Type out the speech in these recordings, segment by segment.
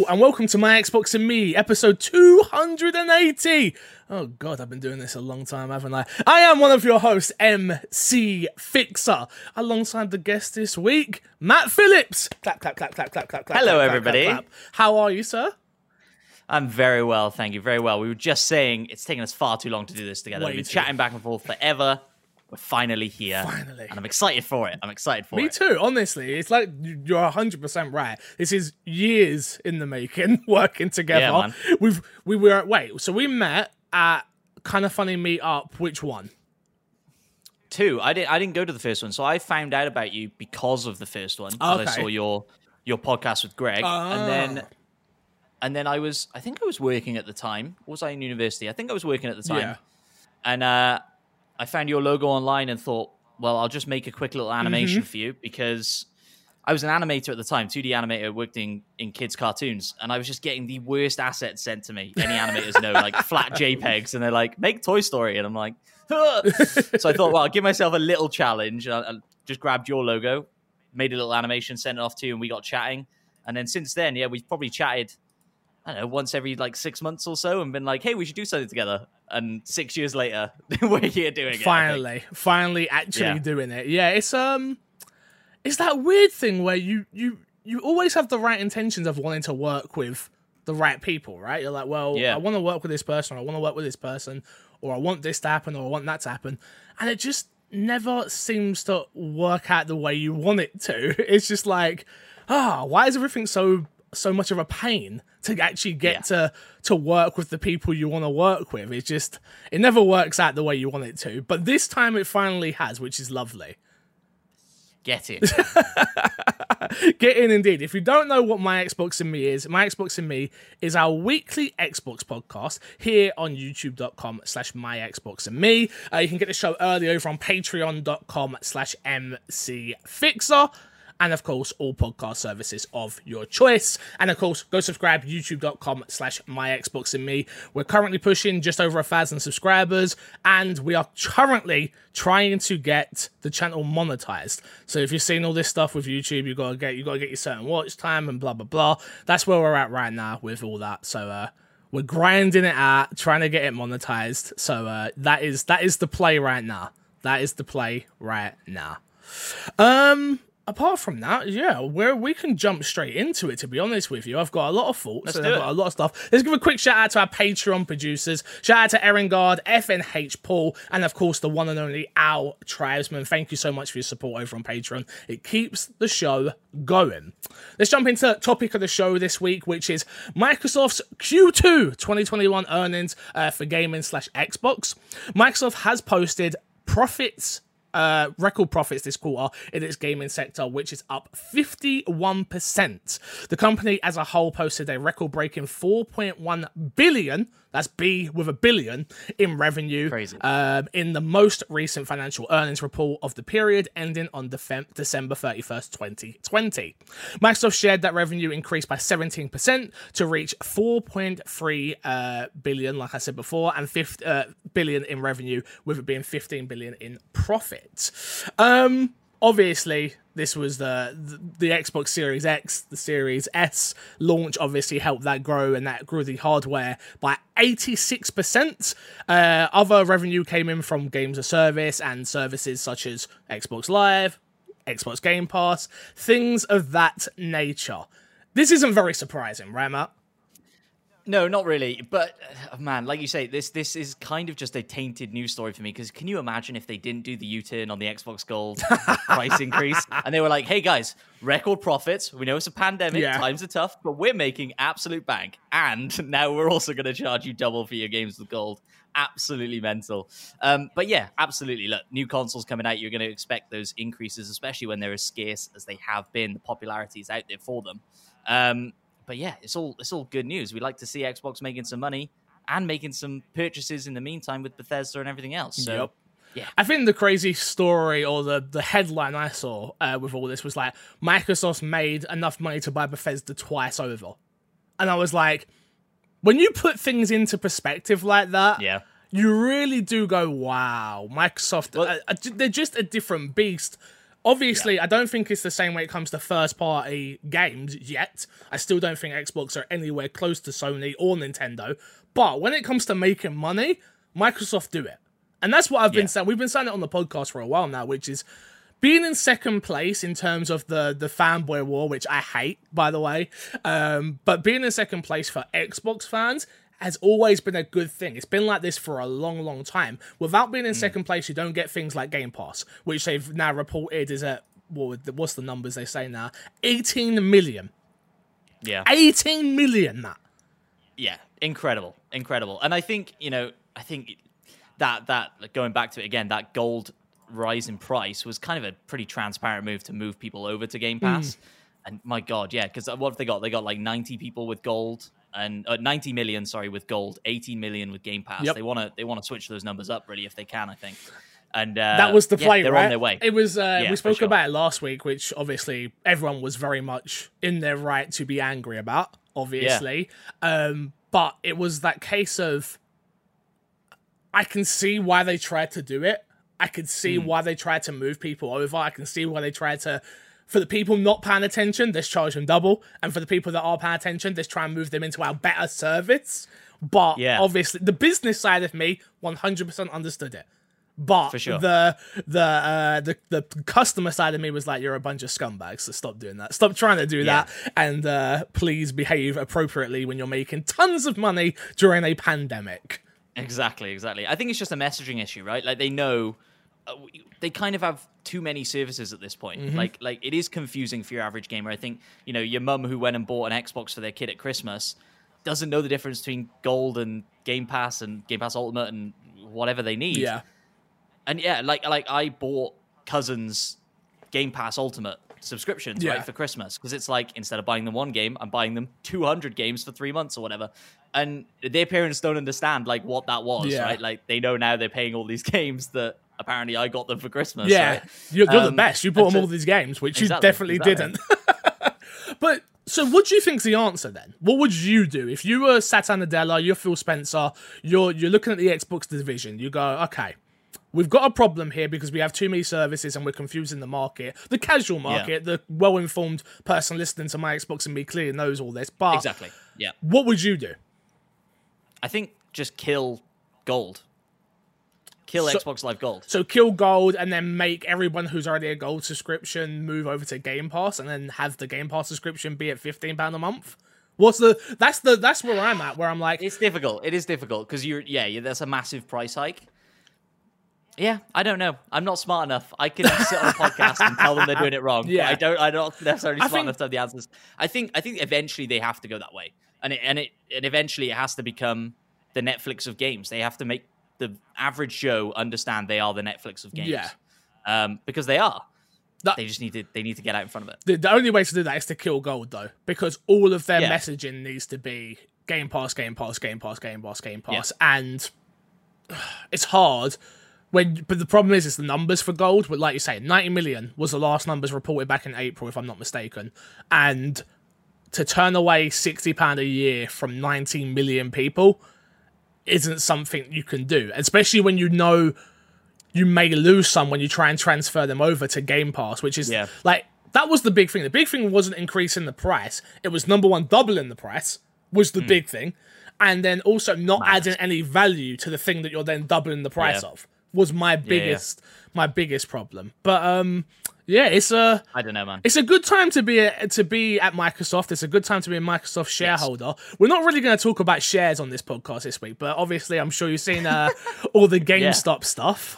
Hello and welcome to my Xbox and Me, episode 280. Oh god, I've been doing this a long time, haven't I? I am one of your hosts, MC Fixer, alongside the guest this week, Matt Phillips. Clap, clap, clap, clap, clap, clap, clap. Hello, clap, everybody. Clap. How are you, sir? I'm very well, thank you. Very well. We were just saying it's taken us far too long to do this together. Way We've been too. chatting back and forth forever. We're finally here. Finally. And I'm excited for it. I'm excited for Me it. Me too, honestly. It's like you're 100% right. This is years in the making, working together. Yeah, man. We've we were wait, so we met at kind of funny meet up. Which one? Two. I didn't I didn't go to the first one, so I found out about you because of the first one. Okay. I saw your your podcast with Greg. And then Ah. and then I was I think I was working at the time. Was I in university? I think I was working at the time. Yeah. and uh, I found your logo online and thought, well, I'll just make a quick little animation Mm-hmm. for you because I was an animator at the time, 2D animator, worked in, in kids' cartoons, and I was just getting the worst assets sent to me. Any animators know, like flat JPEGs, and they're like, make Toy Story, and I'm like, "Huh." so I thought, well, I'll give myself a little challenge. I, I just grabbed your logo, made a little animation, sent it off to you, and we got chatting. And then since then, yeah, we've probably chatted I don't know, once every like six months or so and been like, hey, we should do something together. And six years later, we're here doing it. Finally finally actually Yeah. doing it yeah it's um it's that weird thing where you you you always have the right intentions of wanting to work with the right people right you're like well Yeah. i want to work with this person or i want to work with this person or i want this to happen or i want that to happen and it just never seems to work out the way you want it to it's just like ah why is everything so so much of a pain to actually get Yeah. to to work with the people you want to work with. It's just it never works out the way you want it to. But this time it finally has, which is lovely. Get it. Get in indeed. If you don't know what My Xbox and Me is, My Xbox and Me is our weekly Xbox podcast here on youtube.com slash My Xbox and Me. Uh, you can get the show early over on patreon.com slash MC Fixer. And of course, all podcast services of your choice. And of course, go subscribe youtube.com slash my Xbox and me. We're currently pushing just over a thousand subscribers, and we are currently trying to get the channel monetized. So if you've seen all this stuff with YouTube, you gotta get you gotta get your certain watch time and blah blah blah. That's where we're at right now with all that. So uh we're grinding it out, trying to get it monetized. So uh that is that is the play right now. That is the play right now. Um, apart from that, yeah, where we can jump straight into it. To be honest with you, I've got a lot of thoughts and do I've it. got a lot of stuff. Let's give a quick shout out to our Patreon producers. Shout out to Erin Guard, FNH Paul, and of course the one and only Al Tribesman. Thank you so much for your support over on Patreon. It keeps the show going. Let's jump into the topic of the show this week, which is Microsoft's Q2 2021 earnings uh, for gaming slash Xbox. Microsoft has posted profits uh, record profits this quarter in its gaming sector, which is up 51%. The company as a whole posted a record breaking 4.1 billion, that's B with a billion, in revenue Crazy. um, in the most recent financial earnings report of the period ending on Def- December 31st, 2020. Microsoft shared that revenue increased by 17% to reach 4.3 uh, billion, like I said before, and 50 uh, billion in revenue, with it being 15 billion in profit. Um, obviously, this was the, the the Xbox Series X, the Series S launch. Obviously, helped that grow, and that grew the hardware by 86%. Uh, other revenue came in from games of service and services such as Xbox Live, Xbox Game Pass, things of that nature. This isn't very surprising, right, Matt? No, not really. But uh, man, like you say, this this is kind of just a tainted news story for me. Because can you imagine if they didn't do the U-turn on the Xbox Gold price increase, and they were like, "Hey guys, record profits. We know it's a pandemic, Yeah. times are tough, but we're making absolute bank, and now we're also going to charge you double for your games with gold." Absolutely mental. Um, but yeah, absolutely. Look, new consoles coming out, you're going to expect those increases, especially when they're as scarce as they have been. The popularity is out there for them. Um, but yeah, it's all it's all good news. We like to see Xbox making some money and making some purchases in the meantime with Bethesda and everything else. So Yep. yeah, I think the crazy story or the, the headline I saw uh, with all this was like Microsoft made enough money to buy Bethesda twice over. And I was like, when you put things into perspective like that, yeah, you really do go, wow, Microsoft, Well- uh, uh, they're just a different beast Obviously, I don't think it's the same when it comes to first party games yet. I still don't think Xbox are anywhere close to Sony or Nintendo. But when it comes to making money, Microsoft do it. And that's what I've been Yeah. saying. We've been saying it on the podcast for a while now, which is being in second place in terms of the the fanboy war, which I hate, by the way. Um, but being in second place for Xbox fans has always been a good thing. It's been like this for a long, long time. Without being in hmm. second place, you don't get things like Game Pass, which they've now reported is at what what's the numbers they say now? 18 million. Yeah. 18 million that. yeah incredible incredible and i think you know i think that that going back to it again that gold rise in price was kind of a pretty transparent move to move people over to game hmm. pass and my god yeah because what have they got they got like 90 people with gold and uh, 90 million sorry with gold 18 million with game pass Yep. they want to they want to switch those numbers up really if they can i think and uh, that was the yeah, they're right? on their way It was. Uh, Yeah, we spoke sure. about it last week, which obviously everyone was very much in their right to be angry about. Obviously, um, but it was that case of I can see why they tried to do it. I could see Hmm. why they tried to move people over. I can see why they tried to. For the people not paying attention, let's charge them double, and for the people that are paying attention, let's try and move them into our better service. But Yeah. obviously, the business side of me 100% understood it. But sure. the the uh, the the customer side of me was like, "You're a bunch of scumbags, so stop doing that. Stop trying to do Yeah. that, and uh, please behave appropriately when you're making tons of money during a pandemic." Exactly, exactly. I think it's just a messaging issue, right? Like they know they kind of have too many services at this point. Mm-hmm. Like, like it is confusing for your average gamer. I think you know your mum who went and bought an Xbox for their kid at Christmas doesn't know the difference between Gold and Game Pass and Game Pass Ultimate and whatever they need. Yeah, and yeah, like like I bought cousins Game Pass Ultimate subscriptions Yeah. right for Christmas because it's like instead of buying them one game, I'm buying them 200 games for three months or whatever. And their parents don't understand like what that was, Yeah. right? Like they know now they're paying all these games that apparently I got them for Christmas. yeah. right? You're, you're the Um, best. You bought them all these games, which you definitely exactly. didn't. but so, what do you think's the answer then? What would you do if you were Satya Nadella, you're Phil Spencer, you're you're looking at the Xbox division? You go, okay, we've got a problem here because we have too many services and we're confusing the market, the casual market, the well-informed person listening to my Xbox and me clearly knows all this. But Exactly. Yeah. what would you do? I think just kill Gold. Kill So- Xbox Live Gold. So kill gold and then make everyone who's already a gold subscription move over to Game Pass and then have the Game Pass subscription be at fifteen pound a month. What's the that's the that's where I'm at where I'm like It's difficult. It is difficult because you're yeah, that's a massive price hike. Yeah, I don't know. I'm not smart enough. I can sit on a podcast and tell them they're doing it wrong. but Yeah. I don't. I'm not necessarily smart think- enough to have the answers. I think. I think eventually they have to go that way, and it, and it and eventually it has to become the Netflix of games. They have to make the average Joe understand they are the Netflix of games. Yeah. Um, because they are. That- They just need to. They need to get out in front of it. the, the only way to do that is to kill gold though because all of their Yeah. messaging needs to be Game Pass, Game Pass, Game Pass, Game Pass, Game Pass, and it's hard. When, but the problem is, it's the numbers for gold. But like you say, 90 million was the last numbers reported back in April, if I'm not mistaken. And to turn away 60 pound a year from 19 million people isn't something you can do, especially when you know you may lose some when you try and transfer them over to Game Pass, which is Yeah. like that was the big thing. The big thing wasn't increasing the price; it was number one, doubling the price was the big thing, and then also not adding any value to the thing that you're then doubling the price Yeah. of was my biggest my biggest problem. But um, yeah, it's a I don't know, man. it's a good time to be a, to be at Microsoft. It's a good time to be a Microsoft shareholder. We're not really going to talk about shares on this podcast this week, but obviously, I'm sure you've seen uh, all the GameStop stuff.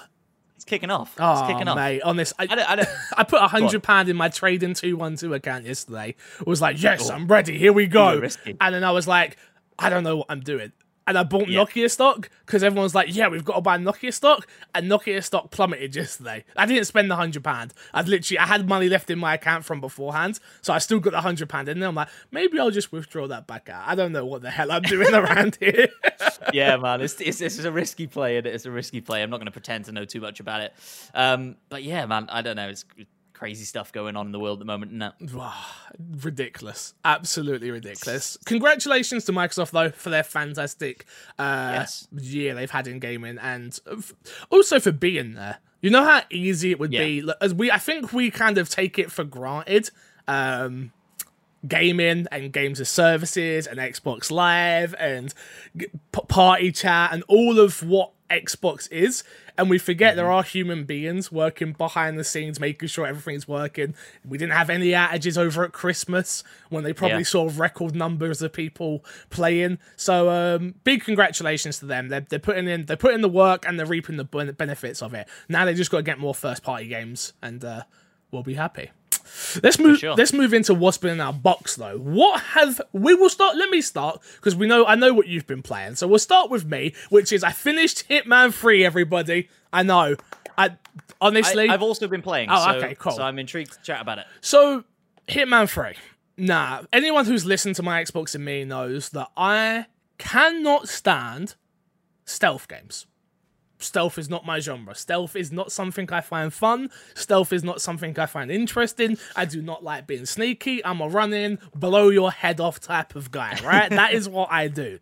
It's kicking off. Oh, It's Oh, kicking off. mate, on this, I, I don't. I don't I put a hundred pound in my trading two one two account yesterday. Was like, yes, I'm ready. Here we go. And then I was like, I don't know what I'm doing. And I bought Yeah. Nokia stock because everyone's like, yeah, we've got to buy Nokia stock. And Nokia stock plummeted yesterday. I didn't spend the hundred pound. I'd literally, I had money left in my account from beforehand, so I still got the hundred pound in there. I'm like, maybe I'll just withdraw that back out. I don't know what the hell I'm doing around here. yeah, man, it's, it's it's a risky play, and it's a risky play. I'm not going to pretend to know too much about it. Um, but yeah, man, I don't know. It's crazy stuff going on in the world at the moment. Wow, ridiculous. Absolutely ridiculous. Congratulations to Microsoft though for their fantastic uh Yes. year they've had in gaming and f- also for being there. You know how easy it would Yeah. be as we I think we kind of take it for granted. Um gaming and games as services and Xbox Live and party chat and all of what Xbox is and we forget there are human beings working behind the scenes making sure everything's working. We didn't have any outages over at Christmas when they probably Yeah. saw record numbers of people playing. So um big congratulations to them. They're, they're putting in they're putting the work and they're reaping the benefits of it. Now they just got to get more first party games and uh we'll be happy. Let's move. sure. Let's move into what's been in our box, though. What have we will start? Let me start because we know I know what you've been playing. So we'll start with me, which is I finished Hitman Three. Everybody, I know. I honestly, I, have also been playing. Oh, so, okay, cool. So I'm intrigued to chat about it. so Hitman Three. Nah, anyone who's listened to my Xbox and me knows that I cannot stand stealth games. Stealth is not my genre. Stealth is not something I find fun. Stealth is not something I find interesting. I do not like being sneaky. I'm a running, in, blow your head off type of guy, right? that is what I do.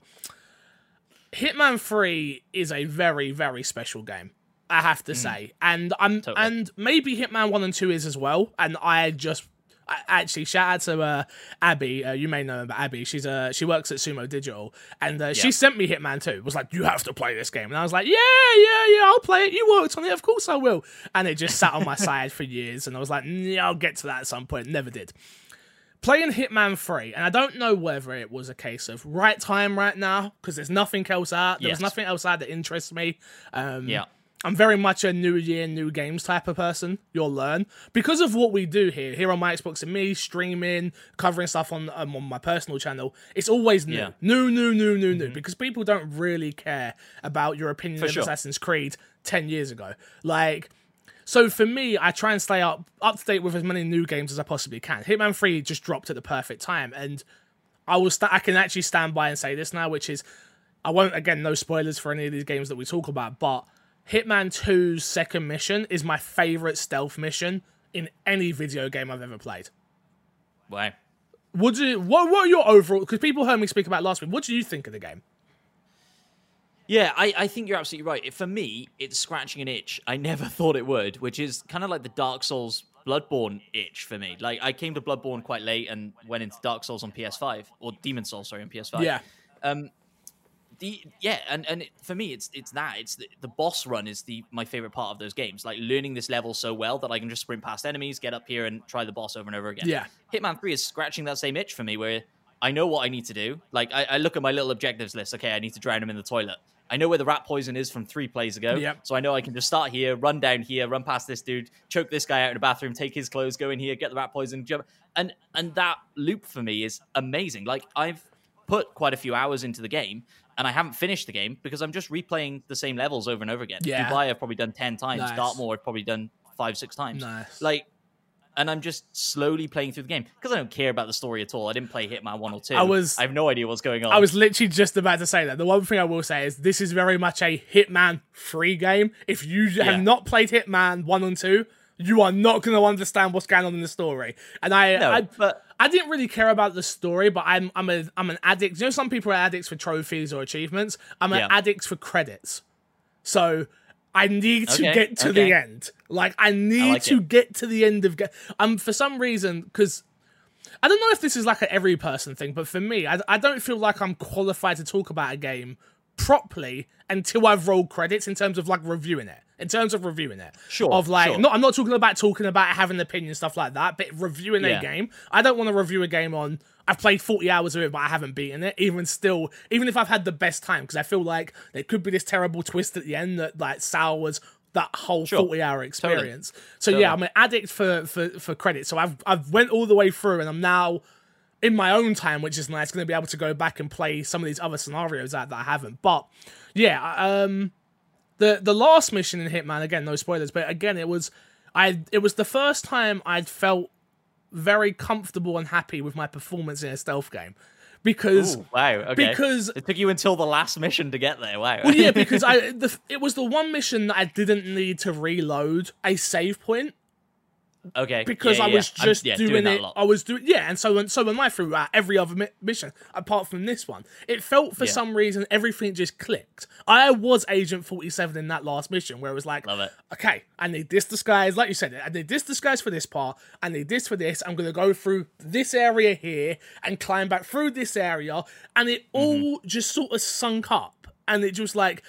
Hitman 3 is a very, very special game. I have to hmm. say. And I'm Totally. and maybe Hitman 1 and 2 is as well. And I just actually shout out to uh, Abby. Uh, you may know about Abby. She's uh, she works at Sumo Digital, and uh, she sent me Hitman 2. Was like, you have to play this game, and I was like, yeah, yeah, yeah, I'll play it. You worked on it, of course I will. And it just sat on my side for years, and I was like, yeah, I'll get to that at some point. Never did. Playing Hitman 3, and I don't know whether it was a case of right time right now because there's nothing else out. There was Yes. nothing else out that interests me. Um, Yeah. I'm very much a new year, new games type of person. You'll learn because of what we do here, here on my Xbox and me streaming, covering stuff on um, on my personal channel. It's always new, Yeah. new, new, new, new, new. Because people don't really care about your opinion of sure. Assassin's Creed ten years ago. Like, so for me, I try and stay up up to date with as many new games as I possibly can. Hitman Three just dropped at the perfect time, and I will. St- I can actually stand by and say this now, which is, I won't again no spoilers for any of these games that we talk about, but Hitman 2's second mission is my favorite stealth mission in any video game I've ever played. Why? Would you? What, what are your overall? Because people heard me speak about it last week. What do you think of the game? Yeah, I, I think you're absolutely right. For me, it's scratching an itch I never thought it would, which is kind of like the Dark Souls Bloodborne itch for me. Like, I came to Bloodborne quite late and went into Dark Souls on PS5, or Demon Souls, sorry, on PS5. Yeah, Um, the yeah, and and it, for me, it's it's that it's the, the boss run is the my favorite part of those games. Like learning this level so well that I can just sprint past enemies, get up here, and try the boss over and over again. Yeah. Hitman Three is scratching that same itch for me, where I know what I need to do. Like I, I look at my little objectives list. Okay, I need to drown him in the toilet. I know where the rat poison is from three plays ago. Yep. So I know I can just start here, run down here, run past this dude, choke this guy out in the bathroom, take his clothes, go in here, get the rat poison, jump. And and that loop for me is amazing. Like I've put quite a few hours into the game and I haven't finished the game because I'm just replaying the same levels over and over again. Yeah. Dubai I've probably done 10 times. Nice. Dartmoor I've probably done five, six times. Nice. Like, and I'm just slowly playing through the game because I don't care about the story at all. I didn't play Hitman 1 or 2. I was- I have no idea what's going on. I was literally just about to say that. The one thing I will say is this is very much a Hitman free game. If you Yeah. have not played Hitman one and two, you are not going to understand what's going on in the story. And I, No, I, but- I didn't really care about the story, but I'm, I'm a, I'm an addict. You know, some people are addicts for trophies or achievements. I'm an Yeah. addict for credits. So I need to Okay, get to okay. the end. Like I need like to it. get to the end of. Ga- um, for some reason, because I don't know if this is like an every person thing, but for me, I, I don't feel like I'm qualified to talk about a game properly until I've rolled credits in terms of like reviewing it. In terms of reviewing it, Sure, Of like, sure. not I'm not talking about talking about having an opinion stuff like that, but reviewing a game. I don't want to review a game on. I've played 40 hours of it, but I haven't beaten it. Even still, even if I've had the best time, because I feel like there could be this terrible twist at the end that like sours that whole Sure. 40 hour experience. So yeah, I'm an addict for for for credit. So I've I've went all the way through, and I'm now in my own time, which is nice, going to be able to go back and play some of these other scenarios out that I haven't. But yeah, um, the the last mission in Hitman again, no spoilers, but again, it was I it was the first time I'd felt very comfortable and happy with my performance in a stealth game because Ooh, wow. Okay. because it took you until the last mission to get there. Wow. well, yeah, because I the, it was the one mission that I didn't need to reload a save point. Okay. because Yeah, I was yeah. I'm- just yeah, doing, that a it. lot. I was doing yeah, and so when so when I threw out every other mi- mission apart from this one, it felt for some reason everything just clicked. I was Agent Forty Seven in that last mission where it was like, Love it. okay, I need this disguise, like you said, I need this disguise for this part. I need this for this. I'm gonna go through this area here and climb back through this area, and it Mm-hmm. all just sort of sunk up, and it just like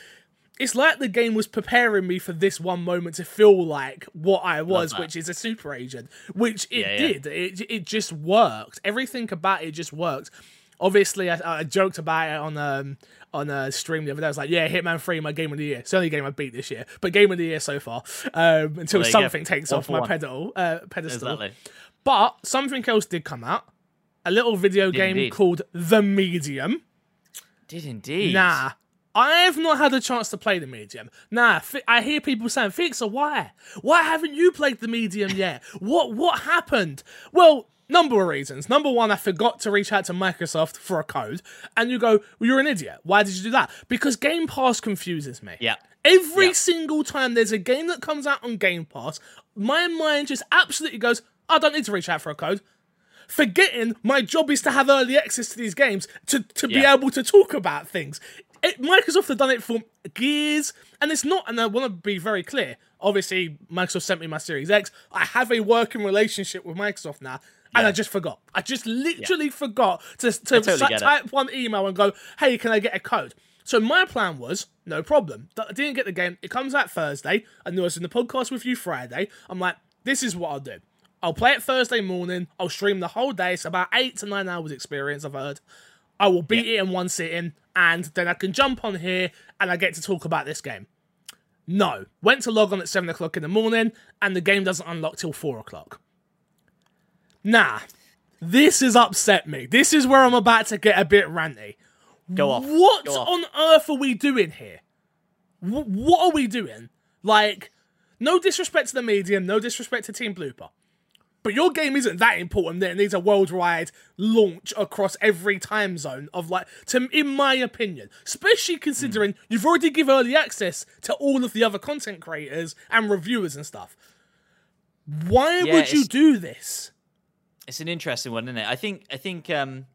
it's like the game was preparing me for this one moment to feel like what I was, which is a super agent, which it Yeah, yeah. did. It it just worked. Everything about it just worked. Obviously, I, I joked about it on um on a stream the other day. I was like, "Yeah, Hitman Three, my game of the year. It's the only game I beat this year, but game of the year so far." Um, until Well, there you go. something takes off my one. pedal uh, pedestal. Exactly. But something else did come out. A little video game indeed. called The Medium. Did indeed. Nah. I've not had a chance to play the medium. Nah, Fi- I hear people saying, Fixer, why? Why haven't you played the medium yet? What what happened? Well, number of reasons. Number one, I forgot to reach out to Microsoft for a code. And you go, well, you're an idiot. Why did you do that? Because Game Pass confuses me. Yeah. Every Yeah. single time there's a game that comes out on Game Pass, my mind just absolutely goes, I don't need to reach out for a code. Forgetting my job is to have early access to these games to, to be able to talk about things. It, Microsoft have done it for years, and it's not, and I want to be very clear. Obviously, Microsoft sent me my Series X. I have a working relationship with Microsoft now, and I just forgot. I just literally forgot to, to totally it. type one email and go, hey, can I get a code? So my plan was, no problem. I didn't get the game. It comes out Thursday. I knew I was in the podcast with you Friday. I'm like, this is what I'll do. I'll play it Thursday morning. I'll stream the whole day. It's about eight to nine hours experience, I've heard. I will beat it in one sitting, and then I can jump on here and I get to talk about this game. No. Went to log on at seven o'clock in the morning, and the game doesn't unlock till four o'clock. Nah. This has upset me. This is where I'm about to get a bit ranty. Go off. What Go off. on earth are we doing here? Wh- what are we doing? Like, no disrespect to the medium, no disrespect to Team Bloober. But your game isn't that important that it needs a worldwide launch across every time zone of like to in my opinion. Especially considering you've already give early access to all of the other content creators and reviewers and stuff. Why Yeah, would you do this? it's an interesting one, isn't it? I think I think um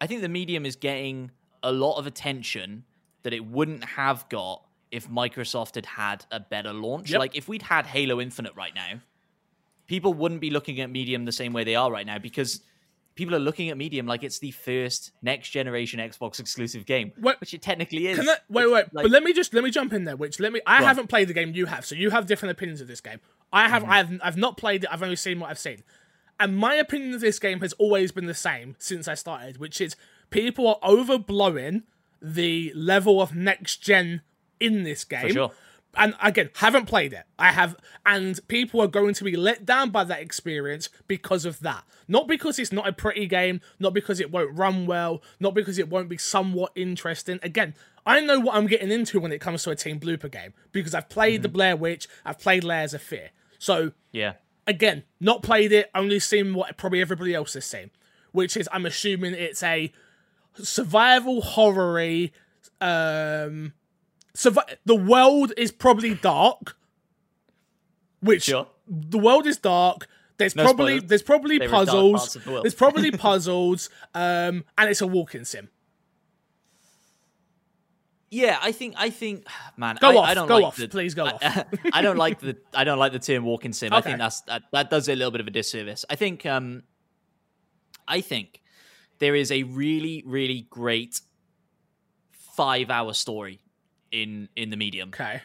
I think the medium is getting a lot of attention that it wouldn't have got if Microsoft had had a better launch. Yep. Like if we'd had Halo Infinite right now, people wouldn't be looking at Medium the same way they are right now because people are looking at Medium like it's the first next generation Xbox exclusive game, which it technically is. Can I, wait, wait, Like- but let me just let me jump in there. Which let me. I haven't played the game you have, so you have different opinions of this game. I have. Mm-hmm. I've. I've not played it. I've only seen what I've seen, and my opinion of this game has always been the same since I started, which is people are overblowing the level of next gen in this game. sure. And again, haven't played it. I have, and people are going to be let down by that experience because of that. Not because it's not a pretty game, not because it won't run well, not because it won't be somewhat interesting. Again, I know what I'm getting into when it comes to a Team Bloober game because I've played the Blair Witch, I've played Layers of Fear. So yeah. again, not played it, only seen what probably everybody else has seen, which is I'm assuming it's a survival horror um survi- the world is probably dark which Sure. the world is dark there's No probably spoilers. there's probably There puzzles the there's probably puzzles um and it's a walking sim Yeah, I think I think man, Go I, off, I don't go like off, the, please go I, off. I don't like the I don't like the term walking sim. I think that's that, that does a little bit of a disservice. I think um I think there is a really really great 5-hour story in in the medium. okay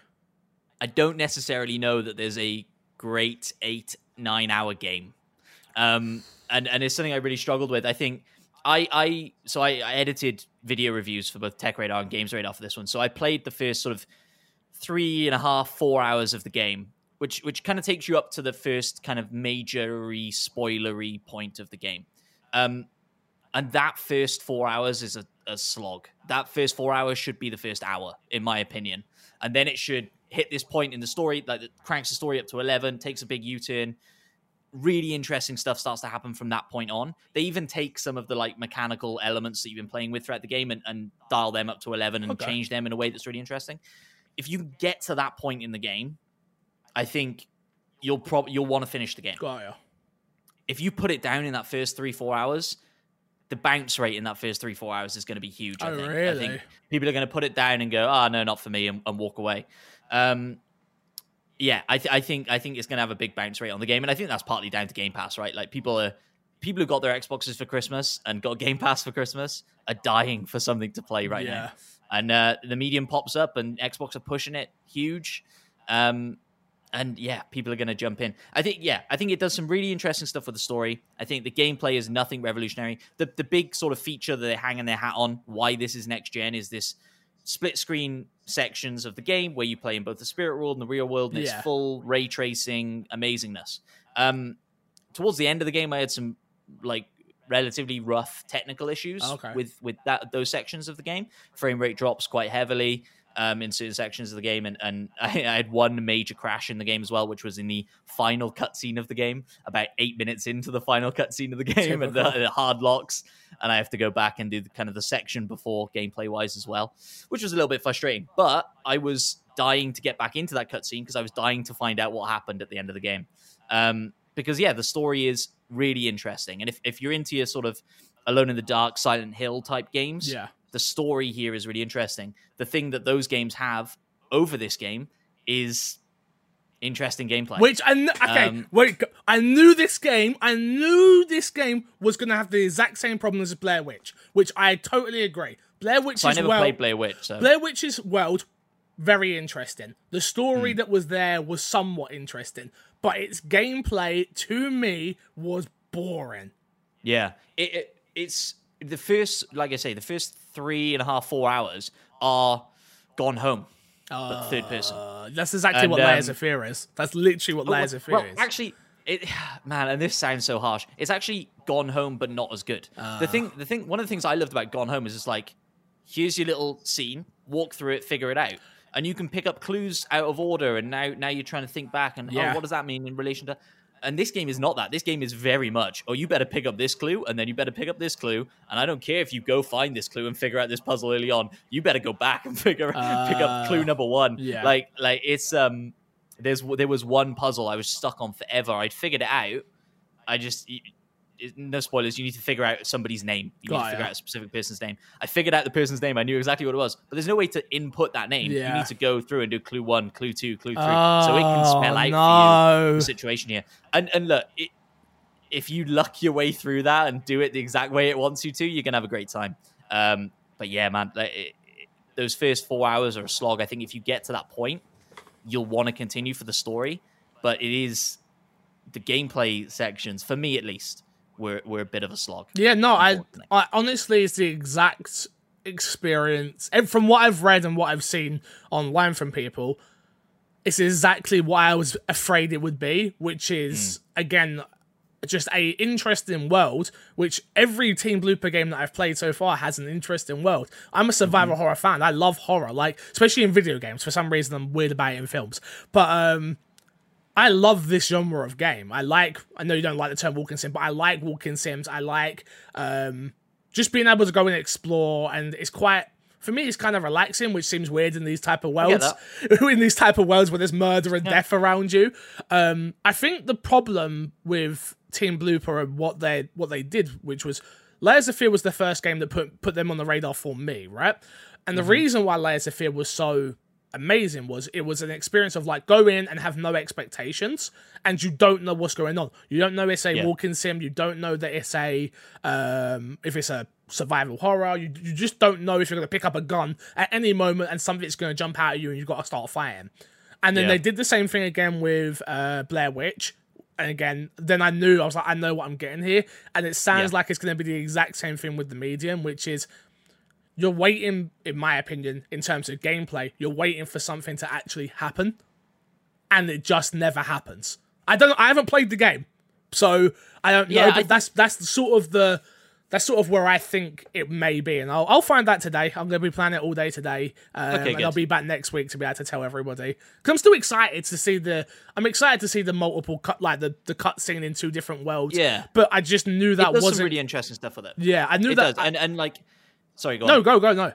I don't necessarily know that there's a great 8 9 hour game. Um and and it's something I really struggled with. I think I, I so I, I edited video reviews for both Tech Radar and Games Radar for this one. So I played the first sort of three and a half, four hours of the game, which which kind of takes you up to the first kind of majory, spoilery point of the game. Um, and that first four hours is a, a slog. That first four hours should be the first hour, in my opinion, and then it should hit this point in the story, like it cranks the story up to eleven, takes a big U turn, really interesting stuff starts to happen from that point on. They even take some of the like mechanical elements that you've been playing with throughout the game and, and dial them up to 11 and Okay. change them in a way that's really interesting. If you get to that point in the game, I think you'll probably you'll want to finish the game. If you put it down in that first three four hours, the bounce rate in that first three four hours is going to be huge. I Oh, think. I think people are going to put it down and go, "Oh no, not for me," and, and walk away. Um, yeah, I, th- I think I think it's going to have a big bounce rate on the game, and I think that's partly down to Game Pass, right? Like people are people who got their Xboxes for Christmas and got Game Pass for Christmas are dying for something to play right yeah. now, and uh, the medium pops up, and Xbox are pushing it huge. Um, and yeah, people are going to jump in. I think, yeah, I think it does some really interesting stuff with the story. I think the gameplay is nothing revolutionary. The the big sort of feature that they're hanging their hat on, why this is next gen, is this split screen sections of the game where you play in both the spirit world and the real world, and Yeah. it's full ray tracing amazingness. Um, towards the end of the game, I had some like relatively rough technical issues Okay. with with that those sections of the game. Frame rate drops quite heavily um, in certain sections of the game, and, and I, I had one major crash in the game as well, which was in the final cutscene of the game, about eight minutes into the final cutscene of the game, and the, the hard locks, and I have to go back and do the, kind of the section before gameplay wise as well, which was a little bit frustrating. But I was dying to get back into that cutscene because I was dying to find out what happened at the end of the game. Um, because yeah, the story is really interesting, and if if you're into your sort of Alone in the Dark, Silent Hill type games, Yeah. The story here is really interesting. The thing that those games have over this game is interesting gameplay. Which I kn- okay, Um, wait. I knew this game. I knew this game was gonna have the exact same problem as Blair Witch, which I totally agree. Blair Witch so I never well. played Blair Witch, so Blair Witch's world very interesting. The story Hmm. that was there was somewhat interesting, but its gameplay to me was boring. yeah, it, it, it's the first, like I say, the first three and a half, four hours are gone home, but third person. Uh, that's exactly And, what Layers um, of Fear is. That's literally what Layers of Fear well, is. actually, it man, and this sounds so harsh. It's actually Gone Home, but not as good. Ah. the thing, the thing, one of the things I loved about Gone Home is it's like, here's your little scene, walk through it, figure it out, and you can pick up clues out of order. And now, now you're trying to think back and Yeah. oh, what does that mean in relation to? And this game is not that. This game is very much, oh, you better pick up this clue, and then you better pick up this clue. And I don't care if you go find this clue and figure out this puzzle early on. You better go back and figure pick up clue Uh, number one. yeah. Like, like it's um, there's there was one puzzle I was stuck on forever. I'd figured it out. I just no spoilers. You need to figure out somebody's name. You need Got to figure ya. out a specific person's name. I figured out the person's name. I knew exactly what it was, but there's no way to input that name. You need to go through and do clue one, clue two, clue three, so it can spell Oh, out for you no. the situation here. And and look, it, if you luck your way through that and do it the exact way it wants you to, you're gonna have a great time. Um, but yeah, man, like, it, it- those first four hours are a slog. I think if you get to that point, you'll want to continue for the story. But it is the gameplay sections, for me at least, were were a bit of a slog. Yeah, no, I. I honestly, it's the exact experience. And from what I've read and what I've seen online from people, it's exactly what I was afraid it would be, which is hmm. again just a interesting world. Which every Team Bloober game that I've played so far has an interesting world. I'm a survival mm-hmm. horror fan. I love horror, like especially in video games. For some reason, I'm weird about it in films, but um. I love this genre of game. I like. I know you don't like the term walking sim, but I like walking sims. I like um, just being able to go and explore, and it's quite. For me, it's kind of relaxing, which seems weird in these type of worlds. in these type of worlds where there's murder and death around you. Um, I think the problem with Team Bloober and what they what they did, which was Layers of Fear was the first game that put put them on the radar for me, right? And the reason why Layers of Fear was so amazing was it was an experience of like go in and have no expectations and you don't know what's going on you don't know it's a Yeah. walking sim you don't know that it's a um if it's a survival horror you, you just don't know if you're going to pick up a gun at any moment and something's going to jump out at you and you've got to start fighting and then Yeah. they did the same thing again with uh blair witch and again then i knew i was like i know what i'm getting here and it sounds Yeah. like it's going to be the exact same thing with the medium which is you're waiting, in my opinion, in terms of gameplay, you're waiting for something to actually happen, and it just never happens. I don't. I haven't played the game, so I don't know. Yeah, But I that's that's the sort of the that's sort of where I think it may be, and I'll I'll find that today. I'm going to be playing it all day today, um, Okay, and I'll be back next week to be able to tell everybody. Because I'm still excited to see the. I'm excited to see the multiple cut, like the the cut scene in two different worlds. Yeah. but I just knew It that does wasn't. some really interesting stuff with it. yeah, I knew It that. does, and and like, sorry, go no, on. go go no.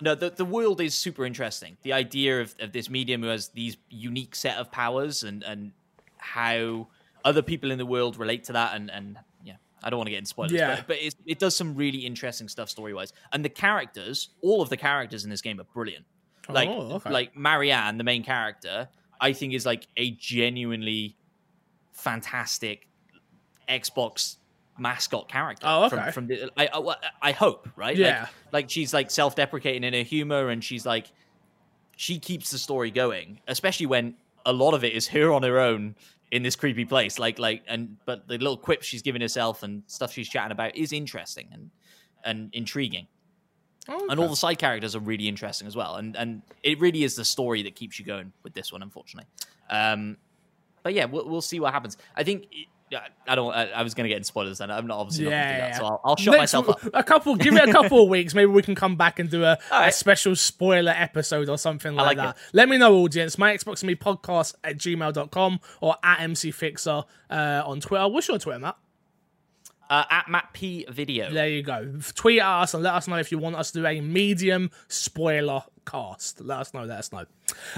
No, the, the world is super interesting. The idea of, of this medium who has these unique set of powers and, and how other people in the world relate to that, and and yeah, I don't want to get into spoilers, Yeah. but, but it, it does some really interesting stuff story wise, and the characters, all of the characters in this game are brilliant. Oh, like Oh, okay. like Marianne, the main character, I think is like a genuinely fantastic Xbox mascot character. Oh, From, okay. from the, I, I I hope right. Yeah. Like, like she's like self-deprecating in her humor, and she's like she keeps the story going, especially when a lot of it is her on her own in this creepy place. Like like and but the little quips she's giving herself and stuff she's chatting about is interesting and and intriguing. Oh, And all the side characters are really interesting as well. And and it really is the story that keeps you going with this one, unfortunately. Um, but yeah, we'll, we'll see what happens. I think I don't. I, I was going to get in spoilers, and I'm not obviously not going to do Yeah, that. So. I'll, I'll shut Next- myself up. A couple, give me a couple of weeks. Maybe we can come back and do a, a special spoiler episode or something like, like that. it. Let me know, audience. My Xbox and me podcast at gmail.com or at MCFixer uh, on Twitter. What's your Twitter, Matt? Uh, at Matt P Video. There you go. Tweet at us and let us know if you want us to do a medium spoiler cast. Let us know. Let us know. All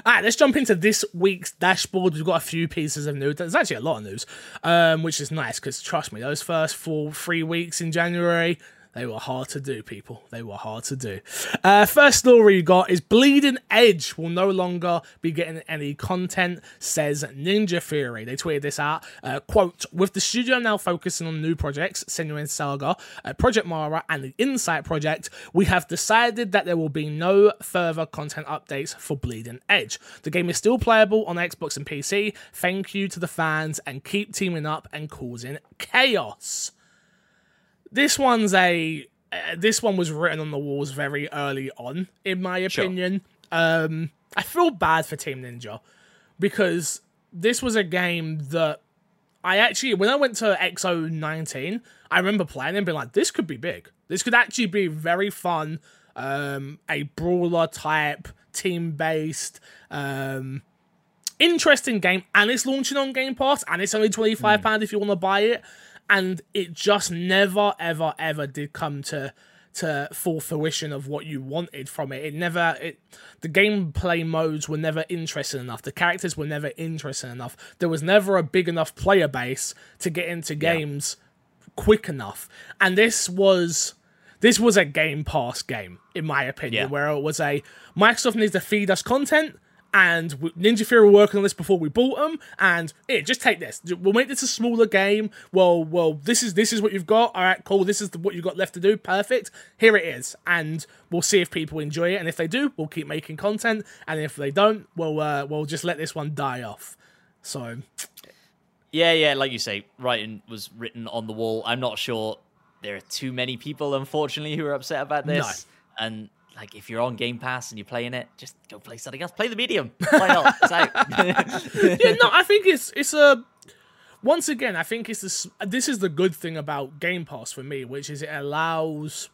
right, let's jump into this week's dashboard. We've got a few pieces of news. There's actually a lot of news, um, which is nice because trust me, those first four, three weeks in January. They were hard to do, people. They were hard to do. Uh, first story you got is Bleeding Edge will no longer be getting any content, says Ninja Theory. They tweeted this out. Uh, quote, with the studio now focusing on new projects, Senua's Saga, uh, Project Mara, and the Insight Project, we have decided that there will be no further content updates for Bleeding Edge. The game is still playable on Xbox and PC. Thank you to the fans and keep teaming up and causing chaos this one's a uh, this one was written on the walls very early on in my Sure. opinion. Um i feel bad for team ninja because this was a game that i actually when i went to xo 19 i remember playing and being like this could be big. This could actually be very fun um a brawler type team based um interesting game and it's launching on game pass and it's only 25 pound if you want to buy it and it just never ever ever did come to to full fruition of what you wanted from it. It never it the gameplay modes were never interesting enough. The characters were never interesting enough. There was never a big enough player base to get into games quick enough. And this was this was a game pass game in my opinion Yeah. where it was a microsoft needs to feed us content and Ninja Theory were working on this before we bought them. And here, just take this. We'll make this a smaller game. Well, well, this is this is what you've got. All right, cool. This is the, what you've got left to do. Perfect. Here it is, and we'll see if people enjoy it. And if they do, we'll keep making content. And if they don't, we'll uh, we'll just let this one die off. So Yeah, yeah, like you say, writing was written on the wall. I'm not sure there are too many people, unfortunately, who are upset about this. And like, if you're on Game Pass and you're playing it, just go play something else. Play the medium. Why not? It's out. yeah, no, I think it's it's a. Once again, I think it's this. This is the good thing about Game Pass for me, which is it allows.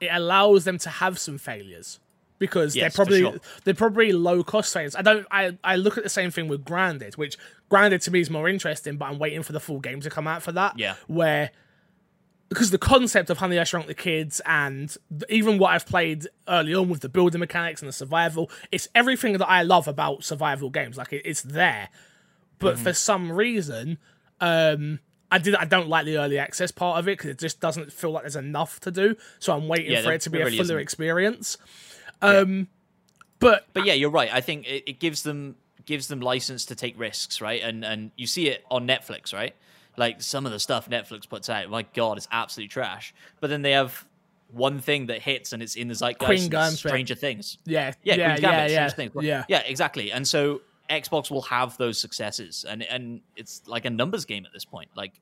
It allows them to have some failures because Yes, they're probably sure. they're probably low cost failures. I don't. I I look at the same thing with Grounded, which Grounded to me is more interesting, but I'm waiting for the full game to come out for that. Yeah. where because the concept of Honey I Shrunk the Kids and even what I've played early on with the building mechanics and the survival, it's everything that I love about survival games. Like it, it's there, but Mm-hmm. for some reason, um, I did I don't like the early access part of it because it just doesn't feel like there's enough to do. So I'm waiting Yeah, for it to be there a really fuller isn't. experience. Um, but but yeah, you're right. I think it, it gives them gives them license to take risks, right? And and you see it on Netflix, right? Like some of the stuff Netflix puts out, my god, it's absolute trash. But then they have one thing that hits and it's in the zeitgeist. Queen. Stranger Things. yeah, Yeah, yeah, Queen's Gambit, yeah, Things. yeah. yeah, exactly. And so Xbox will have those successes, and and it's like a numbers game at this point. Like,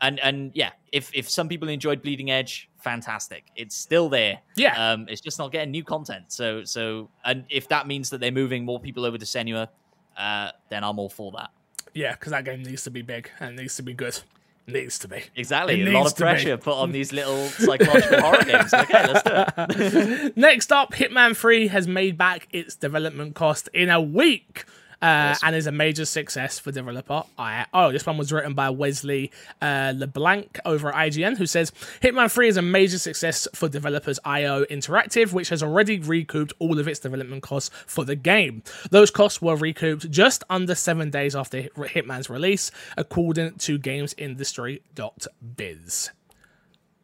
and and yeah, if if some people enjoyed Bleeding Edge, fantastic. It's still there. Yeah. um, it's just not getting new content. So so, and if that means that they're moving more people over to Senua, uh, then I'm all for that. Yeah, because that game needs to be big and needs to be good. Needs to be. Exactly, It a lot of be. pressure put on these little psychological horror games. Okay, let's do it. Next up, Hitman 3 has made back its development cost in a week. Uh, and is a major success for developer I. Oh, this one was written by Wesley uh, LeBlanc over at IGN, who says Hitman 3 is a major success for developers IO Interactive, which has already recouped all of its development costs for the game. Those costs were recouped just under seven days after Hitman's release, according to GamesIndustry.biz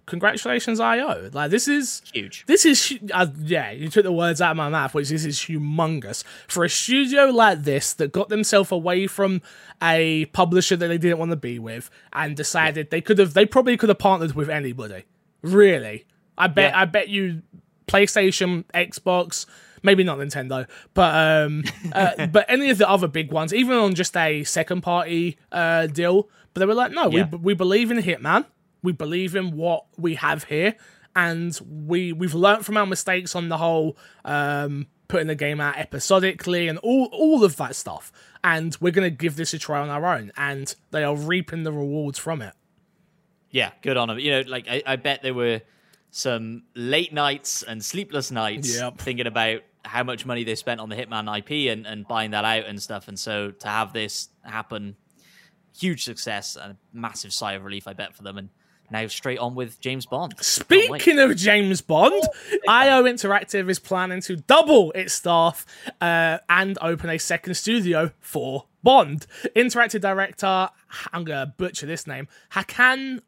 congratulations io like this is huge this is uh, yeah you took the words out of my mouth which this is humongous for a studio like this that got themselves away from a publisher that they didn't want to be with and decided yeah. they could have they probably could have partnered with anybody really i bet yeah. i bet you playstation xbox maybe not nintendo but um uh, but any of the other big ones even on just a second party uh deal but they were like no yeah. we, we believe in hitman we believe in what we have here, and we we've learned from our mistakes on the whole um, putting the game out episodically and all all of that stuff. And we're gonna give this a try on our own, and they are reaping the rewards from it. Yeah, good on them. You know, like I, I bet there were some late nights and sleepless nights yep. thinking about how much money they spent on the Hitman IP and, and buying that out and stuff. And so to have this happen, huge success and a massive sigh of relief, I bet, for them. And now straight on with James Bond. Speaking of James Bond, IO Interactive is planning to double its staff uh, and open a second studio for Bond. Interactive director, I'm going to butcher this name, Hakan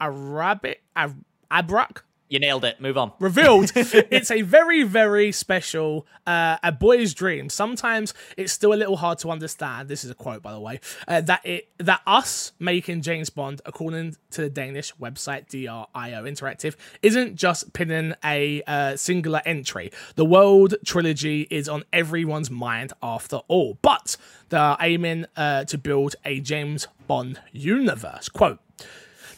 Arabic, Abrak, you nailed it. Move on. Revealed. it's a very, very special, uh, a boy's dream. Sometimes it's still a little hard to understand. This is a quote, by the way. Uh, that it that us making James Bond, according to the Danish website DRIO Interactive, isn't just pinning a uh, singular entry. The world trilogy is on everyone's mind after all. But they're aiming uh, to build a James Bond universe. Quote.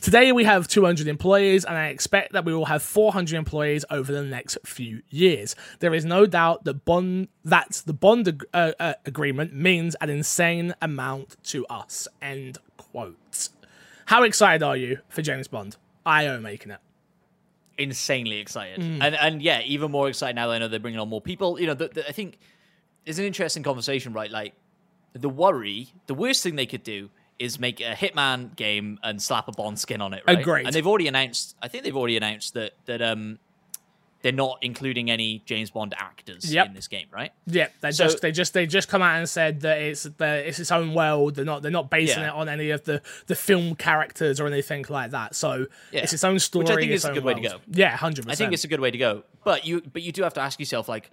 Today we have 200 employees, and I expect that we will have 400 employees over the next few years. There is no doubt that bond that the bond ag- uh, uh, agreement means an insane amount to us. End quote. How excited are you for James Bond? IO making it insanely excited, mm. and and yeah, even more excited now that I know they're bringing on more people. You know, the, the, I think it's an interesting conversation, right? Like the worry, the worst thing they could do is make a Hitman game and slap a Bond skin on it. Right? Agreed. And they've already announced. I think they've already announced that that um they're not including any James Bond actors yep. in this game, right? Yeah, they so, just they just they just come out and said that it's the it's its own world. They're not they're not basing yeah. it on any of the the film characters or anything like that. So yeah. it's its own story. Which I think is a good world. way to go. Yeah, hundred percent. I think it's a good way to go. But you but you do have to ask yourself like,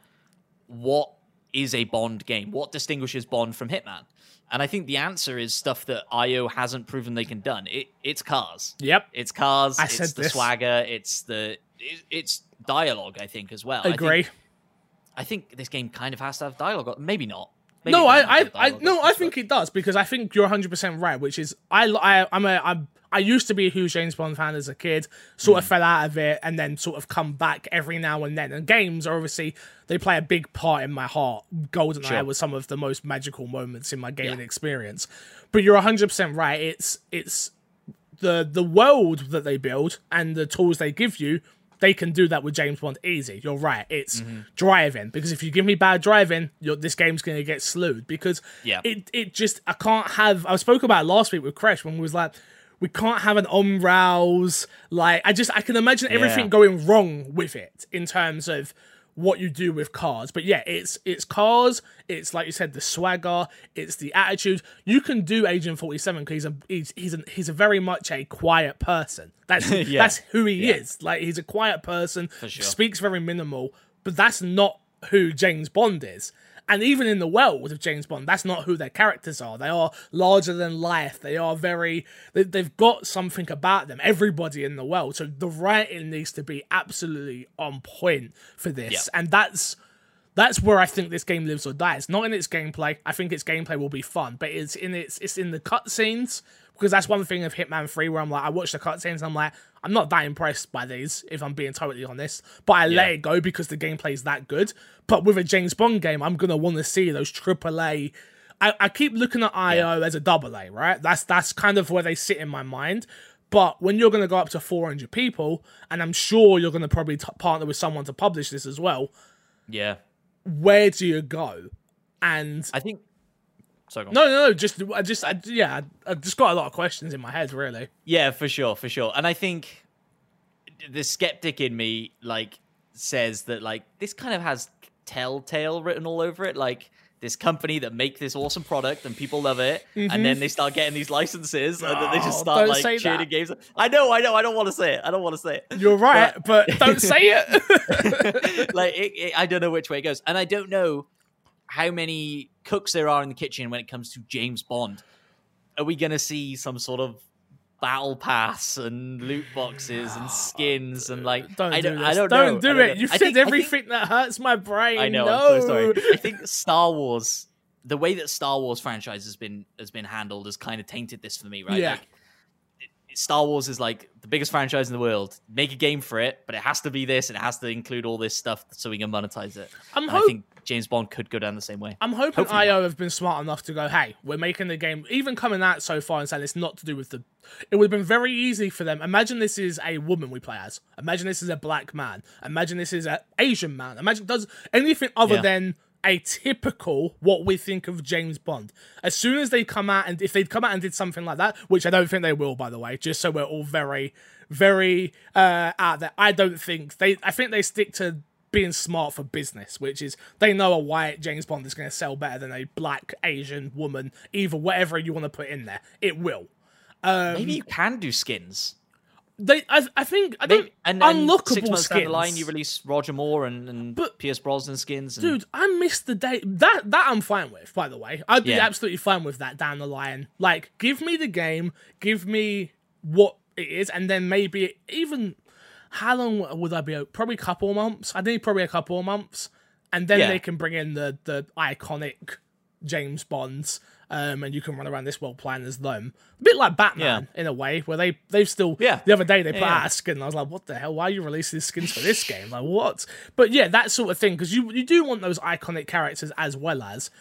what is a Bond game? What distinguishes Bond from Hitman? And I think the answer is stuff that IO hasn't proven they can done. It it's cars. Yep. It's cars. I it's said the this. swagger. It's the it, it's dialogue. I think as well. Agree. I think, I think, this game kind of has to have dialogue. Maybe not. Maybe no, I I, I no, I think it does because I think you're 100 percent right. Which is I I I'm a I'm I used to be a huge James Bond fan as a kid, sort mm. of fell out of it, and then sort of come back every now and then. And games are obviously they play a big part in my heart. GoldenEye sure. was some of the most magical moments in my gaming yeah. experience. But you're 100 percent right. It's it's the the world that they build and the tools they give you. They can do that with James Bond easy. You're right. It's mm-hmm. driving because if you give me bad driving, this game's going to get slewed because yeah. it it just I can't have. I spoke about last week with Crash when we was like we can't have an on rails. Like, I just, I can imagine everything yeah. going wrong with it in terms of what you do with cars. But yeah, it's it's cars. It's like you said, the swagger. It's the attitude. You can do Agent Forty Seven because he's a he's he's, a, he's a very much a quiet person. That's yeah. that's who he yeah. is. Like he's a quiet person. Sure. Speaks very minimal. But that's not who James Bond is. And even in the world of James Bond, that's not who their characters are. They are larger than life. They are very, they, they've got something about them, everybody in the world. So the writing needs to be absolutely on point for this. Yep. And that's, that's where I think this game lives or dies. Not in its gameplay. I think its gameplay will be fun, but it's in its, it's in the cutscenes because that's one thing of Hitman 3 where I'm like, I watch the cutscenes and I'm like, I'm not that impressed by these, if I'm being totally honest. But I yeah. let it go because the gameplay is that good. But with a James Bond game, I'm gonna want to see those AAA. I, I keep looking at IO yeah. as a double A, right? That's that's kind of where they sit in my mind. But when you're going to go up to 400 people, and I'm sure you're going to probably t- partner with someone to publish this as well. Yeah. Where do you go? And I think On. No, no, no. Just, I just, I, yeah, I, I just got a lot of questions in my head, really. Yeah, for sure, for sure. And I think the skeptic in me like says that like this kind of has telltale written all over it, like this company that make this awesome product and people love it, and then mm-hmm. they start getting these licenses and then they just Oh, start like cheating that. games. I know, I know, I don't want to say it. I don't want to say it. You're right, but don't say it. like it, it, I don't know which way it goes, and I don't know how many cooks there are in the kitchen when it comes to James Bond. Are we going to see some sort of battle pass and loot boxes and ah, skins and like don't I do don't this. I don't don't know. do don't it. know. You've I said think- I think- everything that hurts my brain. I know. No. I'm so sorry. I think Star Wars, the way that Star Wars franchise has been has been handled, has kind of tainted this for me, right? Yeah. Like, Star Wars is like the biggest franchise in the world. Make a game for it, but it has to be this, and it has to include all this stuff so we can monetize it. I'm And I hope- think James Bond could go down the same way. I'm hoping Hopefully IO have been smart enough to go, hey, we're making the game, even coming out so far and saying it's not to do with the. It would have been very easy for them. Imagine this is a woman we play as. Imagine this is a black man. Imagine this is an Asian man. Imagine does anything other Yeah. than a typical what we think of James Bond. As soon as they come out and if they'd come out and did something like that, which I don't think they will, by the way, just so we're all very, very uh, out there. I don't think they. I think they stick to being smart for business, which is they know a white James Bond is going to sell better than a black Asian woman, either whatever you want to put in there, it will. Um, Maybe you can do skins. They, I, I think, I don't Maybe, and unlockable six months skins. down the line, you release Roger Moore and, and But- Pierce Brosnan skins. And, Dude, I missed the day. That that I'm fine with, by the way. I'd be Yeah. absolutely fine with that down the line. Like, give me the game, give me what it is, and then maybe even how long would I be? out? Probably a couple of months. I think probably a couple of months, and then Yeah. they can bring in the the iconic James Bonds. Um, and you can run around this world playing as them, a bit like Batman in a way, where they they've still. Yeah. The other day they put Yeah. out a skin, and I was like, "What the hell? Why are you releasing skins for this game? Like what?" But yeah, that sort of thing because you you do want those iconic characters as well as,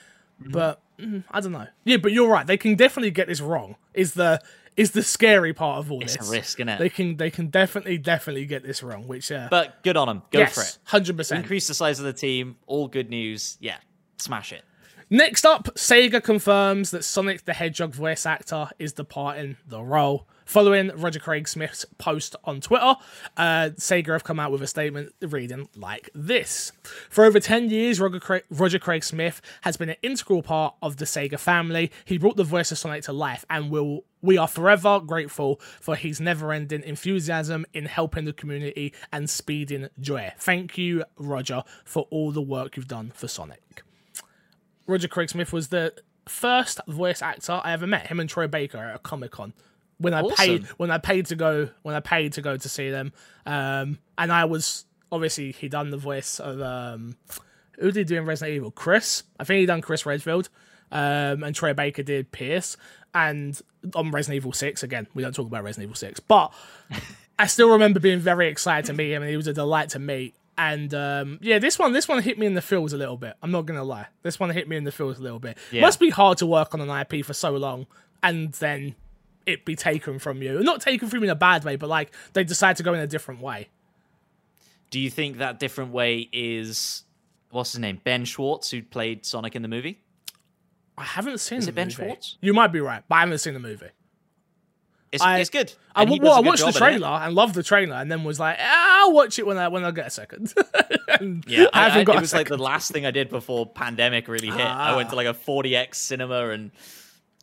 but mm, I don't know. Yeah, but you're right. They can definitely get this wrong. Is the is the scary part of all It's a this? risk, innit? They can they can definitely definitely get this wrong. Which uh, But good on them. Go for it. hundred percent. Increase the size of the team. All good news. Yeah, smash it. Next up, Sega confirms that Sonic the Hedgehog voice actor is departing the role. Following Roger Craig Smith's post on Twitter, uh, Sega have come out with a statement reading like this. For over 10 years, Roger Craig, Roger Craig Smith has been an integral part of the Sega family. He brought the voice of Sonic to life and will we are forever grateful for his never-ending enthusiasm in helping the community and speeding joy. Thank you, Roger, for all the work you've done for Sonic. Roger Craig Smith was the first voice actor I ever met. Him and Troy Baker at a Comic Con. When I paid, when I paid to go, when I paid to go to see them, um, and I was obviously he done the voice of um, who did he do in Resident Evil? Chris, I think he done Chris Redfield, um, and Troy Baker did Pierce, and on Resident Evil Six again. We don't talk about Resident Evil Six, but I still remember being very excited to meet him, and he was a delight to meet. And um, yeah, this one, this one hit me in the feels a little bit. I'm not gonna lie, this one hit me in the feels a little bit. Yeah. Must be hard to work on an IP for so long, and then it be taken from you. Not taken from you in a bad way, but like they decide to go in a different way. Do you think that different way is what's his name? Ben Schwartz, who played Sonic in the movie? I haven't seen. Is the it Ben movie. Schwartz? You might be right, but I haven't seen the movie. It's, I- it's good. I, well, I watched the job in it. trailer and loved the trailer, and then was like, "Ah, "I'll watch it when I when I get a second. Yeah, I, haven't I- got it was like the last thing I did before pandemic really hit. I went to like a 4DX cinema and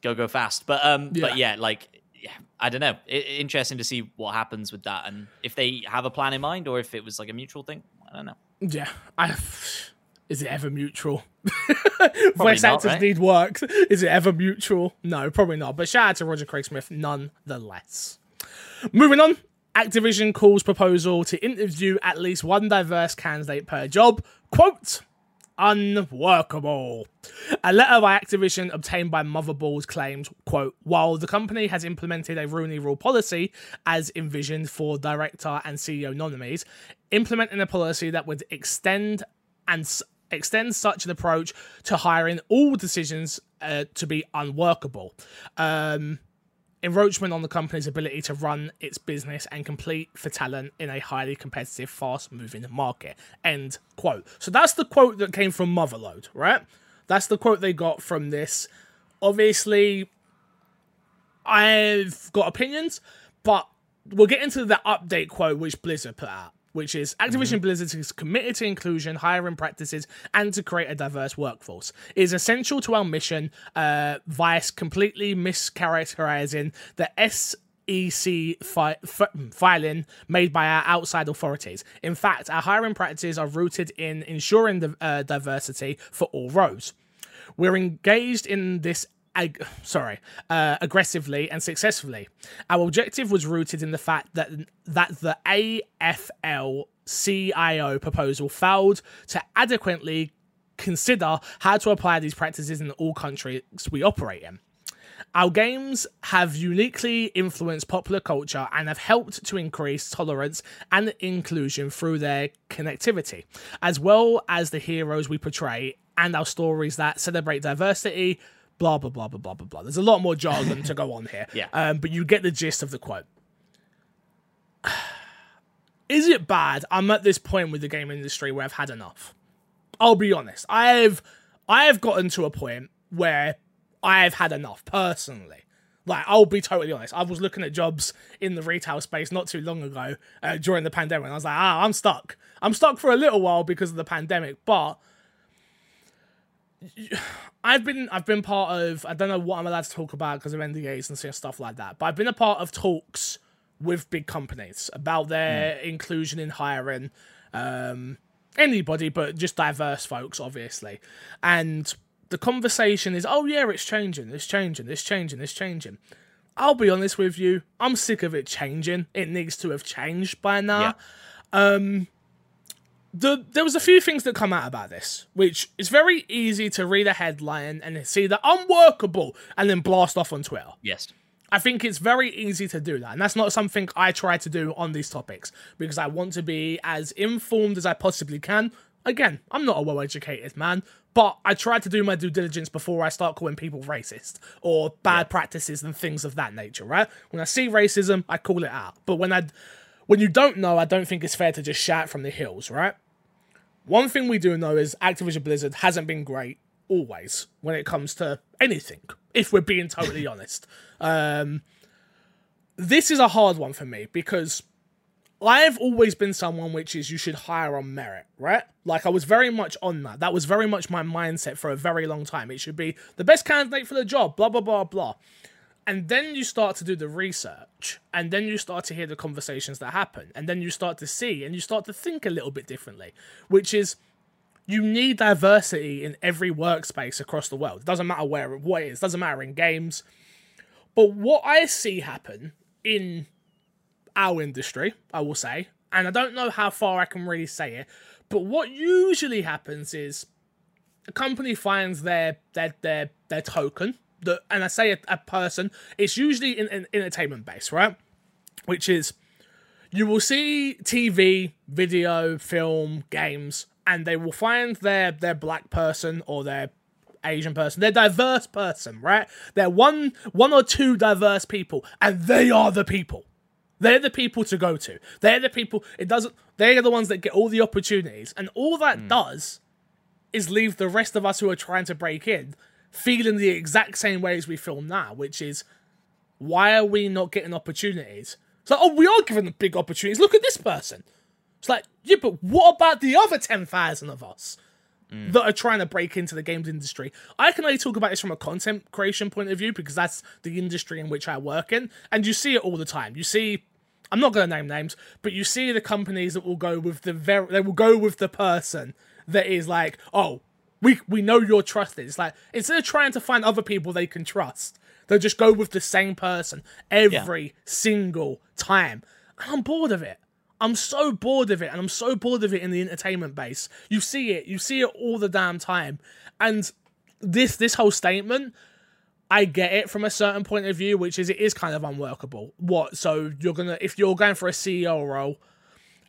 go go fast. But um, but Yeah. yeah, like yeah, I don't know. I interesting to see what happens with that and if they have a plan in mind or if it was like a mutual thing. I don't know. Yeah, I. Is it ever mutual? Voice not, actors right? need work. Is it ever mutual? No, probably not. But shout out to Roger Craig Smith nonetheless. Moving on, Activision calls proposal to interview at least one diverse candidate per job. Quote, unworkable. A letter by Activision obtained by Motherboard claimed, quote, while the company has implemented a Rooney Rule policy as envisioned for director and CEO nominees, implementing a policy that would extend and extend such an approach to hiring all decisions uh, to be unworkable. Um, encroachment on the company's ability to run its business and compete for talent in a highly competitive, fast moving market. End quote. So that's the quote that came from Motherboard, right? That's the quote they got from this obviously, I've got opinions, but we'll get into the update quote which Blizzard put out, which is Activision Blizzard is committed to inclusion, hiring practices, and to create a diverse workforce. It is essential to our mission, uh, Vice completely mischaracterizing the SEC fi- f- filing made by our outside authorities. In fact, our hiring practices are rooted in ensuring the uh, diversity for all roles. We're engaged in this ag- sorry, uh, aggressively and successfully. Our objective was rooted in the fact that that the AFL CIO proposal failed to adequately consider how to apply these practices in all countries we operate in. Our games have uniquely influenced popular culture and have helped to increase tolerance and inclusion through their connectivity, as well as the heroes we portray and our stories that celebrate diversity, blah, blah, blah, blah, blah, blah, blah. There's a lot more jargon to go on here. Yeah. Um, but you get the gist of the quote. Is it bad? I'm at this point with the game industry where I've had enough. I'll be honest. I've I've gotten to a point where I've had enough personally. Like I'll be totally honest. I was looking at jobs in the retail space not too long ago uh, during the pandemic. And I was like, ah, I'm stuck. I'm stuck for a little while because of the pandemic, but I've been I've been part of I don't know what I'm allowed to talk about because of NDAs and stuff like that, but I've been a part of talks with big companies about their inclusion in hiring um, anybody, but just diverse folks, obviously. And the conversation is, oh yeah, it's changing, it's changing, it's changing, it's changing. I'll be honest with you, I'm sick of it changing. It needs to have changed by now. Um, the, there was a few things that come out about this, which is very easy to read a headline and see that unworkable and then blast off on Twitter. Yes. I think it's very easy to do that. And that's not something I try to do on these topics because I want to be as informed as I possibly can. Again, I'm not a well educated man, but I try to do my due diligence before I start calling people racist or bad practices and things of that nature, right? When I see racism, I call it out. But when I when you don't know, I don't think it's fair to just shout from the hills, right? One thing we do know is Activision Blizzard hasn't been great always when it comes to anything, if we're being totally honest. Um, this is a hard one for me because I've always been someone which is you should hire on merit, right? Like I was very much on that. That was very much my mindset for a very long time. It should be the best candidate for the job, blah, blah, blah, blah. And then you start to do the research, and then you start to hear the conversations that happen, and then you start to see and you start to think a little bit differently, which is you need diversity in every workspace across the world. It doesn't matter where what it is, doesn't matter in games. But what I see happen in our industry, I will say, and I don't know how far I can really say it, but what usually happens is a company finds their their their their token, that, and I say a, a person, it's usually in, in entertainment base, right? Which is you will see TV, video, film, games, and they will find their their black person or their Asian person, their diverse person, right? They're one one or two diverse people, and they are the people. They're the people to go to. They're the people. It doesn't. They're the ones that get all the opportunities, and all that hmm. does is leave the rest of us who are trying to break in feeling the exact same way as we feel now, which is why are we not getting opportunities? It's like, oh, we are given the big opportunities. Look at this person. It's like, yeah, but what about the other 10,000 of us mm. that are trying to break into the games industry? I can only talk about this from a content creation point of view because that's the industry in which I work in. And you see it all the time. You see, I'm not going to name names, but you see the companies that will go with the very, they will go with the person that is like, oh, we, we know you're trusted. It's like, instead of trying to find other people they can trust, they'll just go with the same person every single time. And I'm bored of it. I'm so bored of it, and I'm so bored of it in the entertainment base. You see it, you see it all the damn time. And this this whole statement, I get it from a certain point of view, which is it is kind of unworkable. What? So you're gonna if you're going for a CEO role,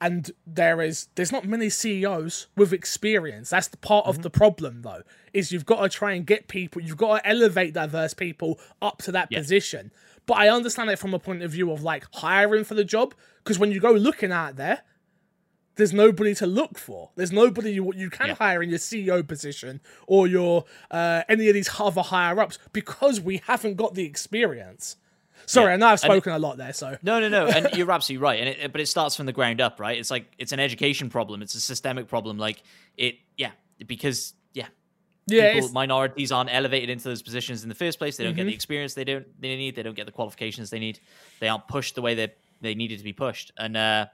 and there is there's not many CEOs with experience. That's the part of the problem though, is you've got to try and get people, you've got to elevate diverse people up to that position. But I understand it from a point of view of like hiring for the job, because when you go looking out there, there's nobody to look for. There's nobody you you can Yeah. hire in your CEO position or your uh, any of these other higher ups because we haven't got the experience. Sorry, Yeah. I know I've it- spoken a lot there. So No, no, no, and you're absolutely right. And it, but it starts from the ground up, right? It's like it's an education problem. It's a systemic problem. Like it, yeah, because yeah, yeah, people, minorities aren't elevated into those positions in the first place. They don't Mm-hmm. get the experience they don't they need. They don't get the qualifications they need. They aren't pushed the way they they needed to be pushed. And uh,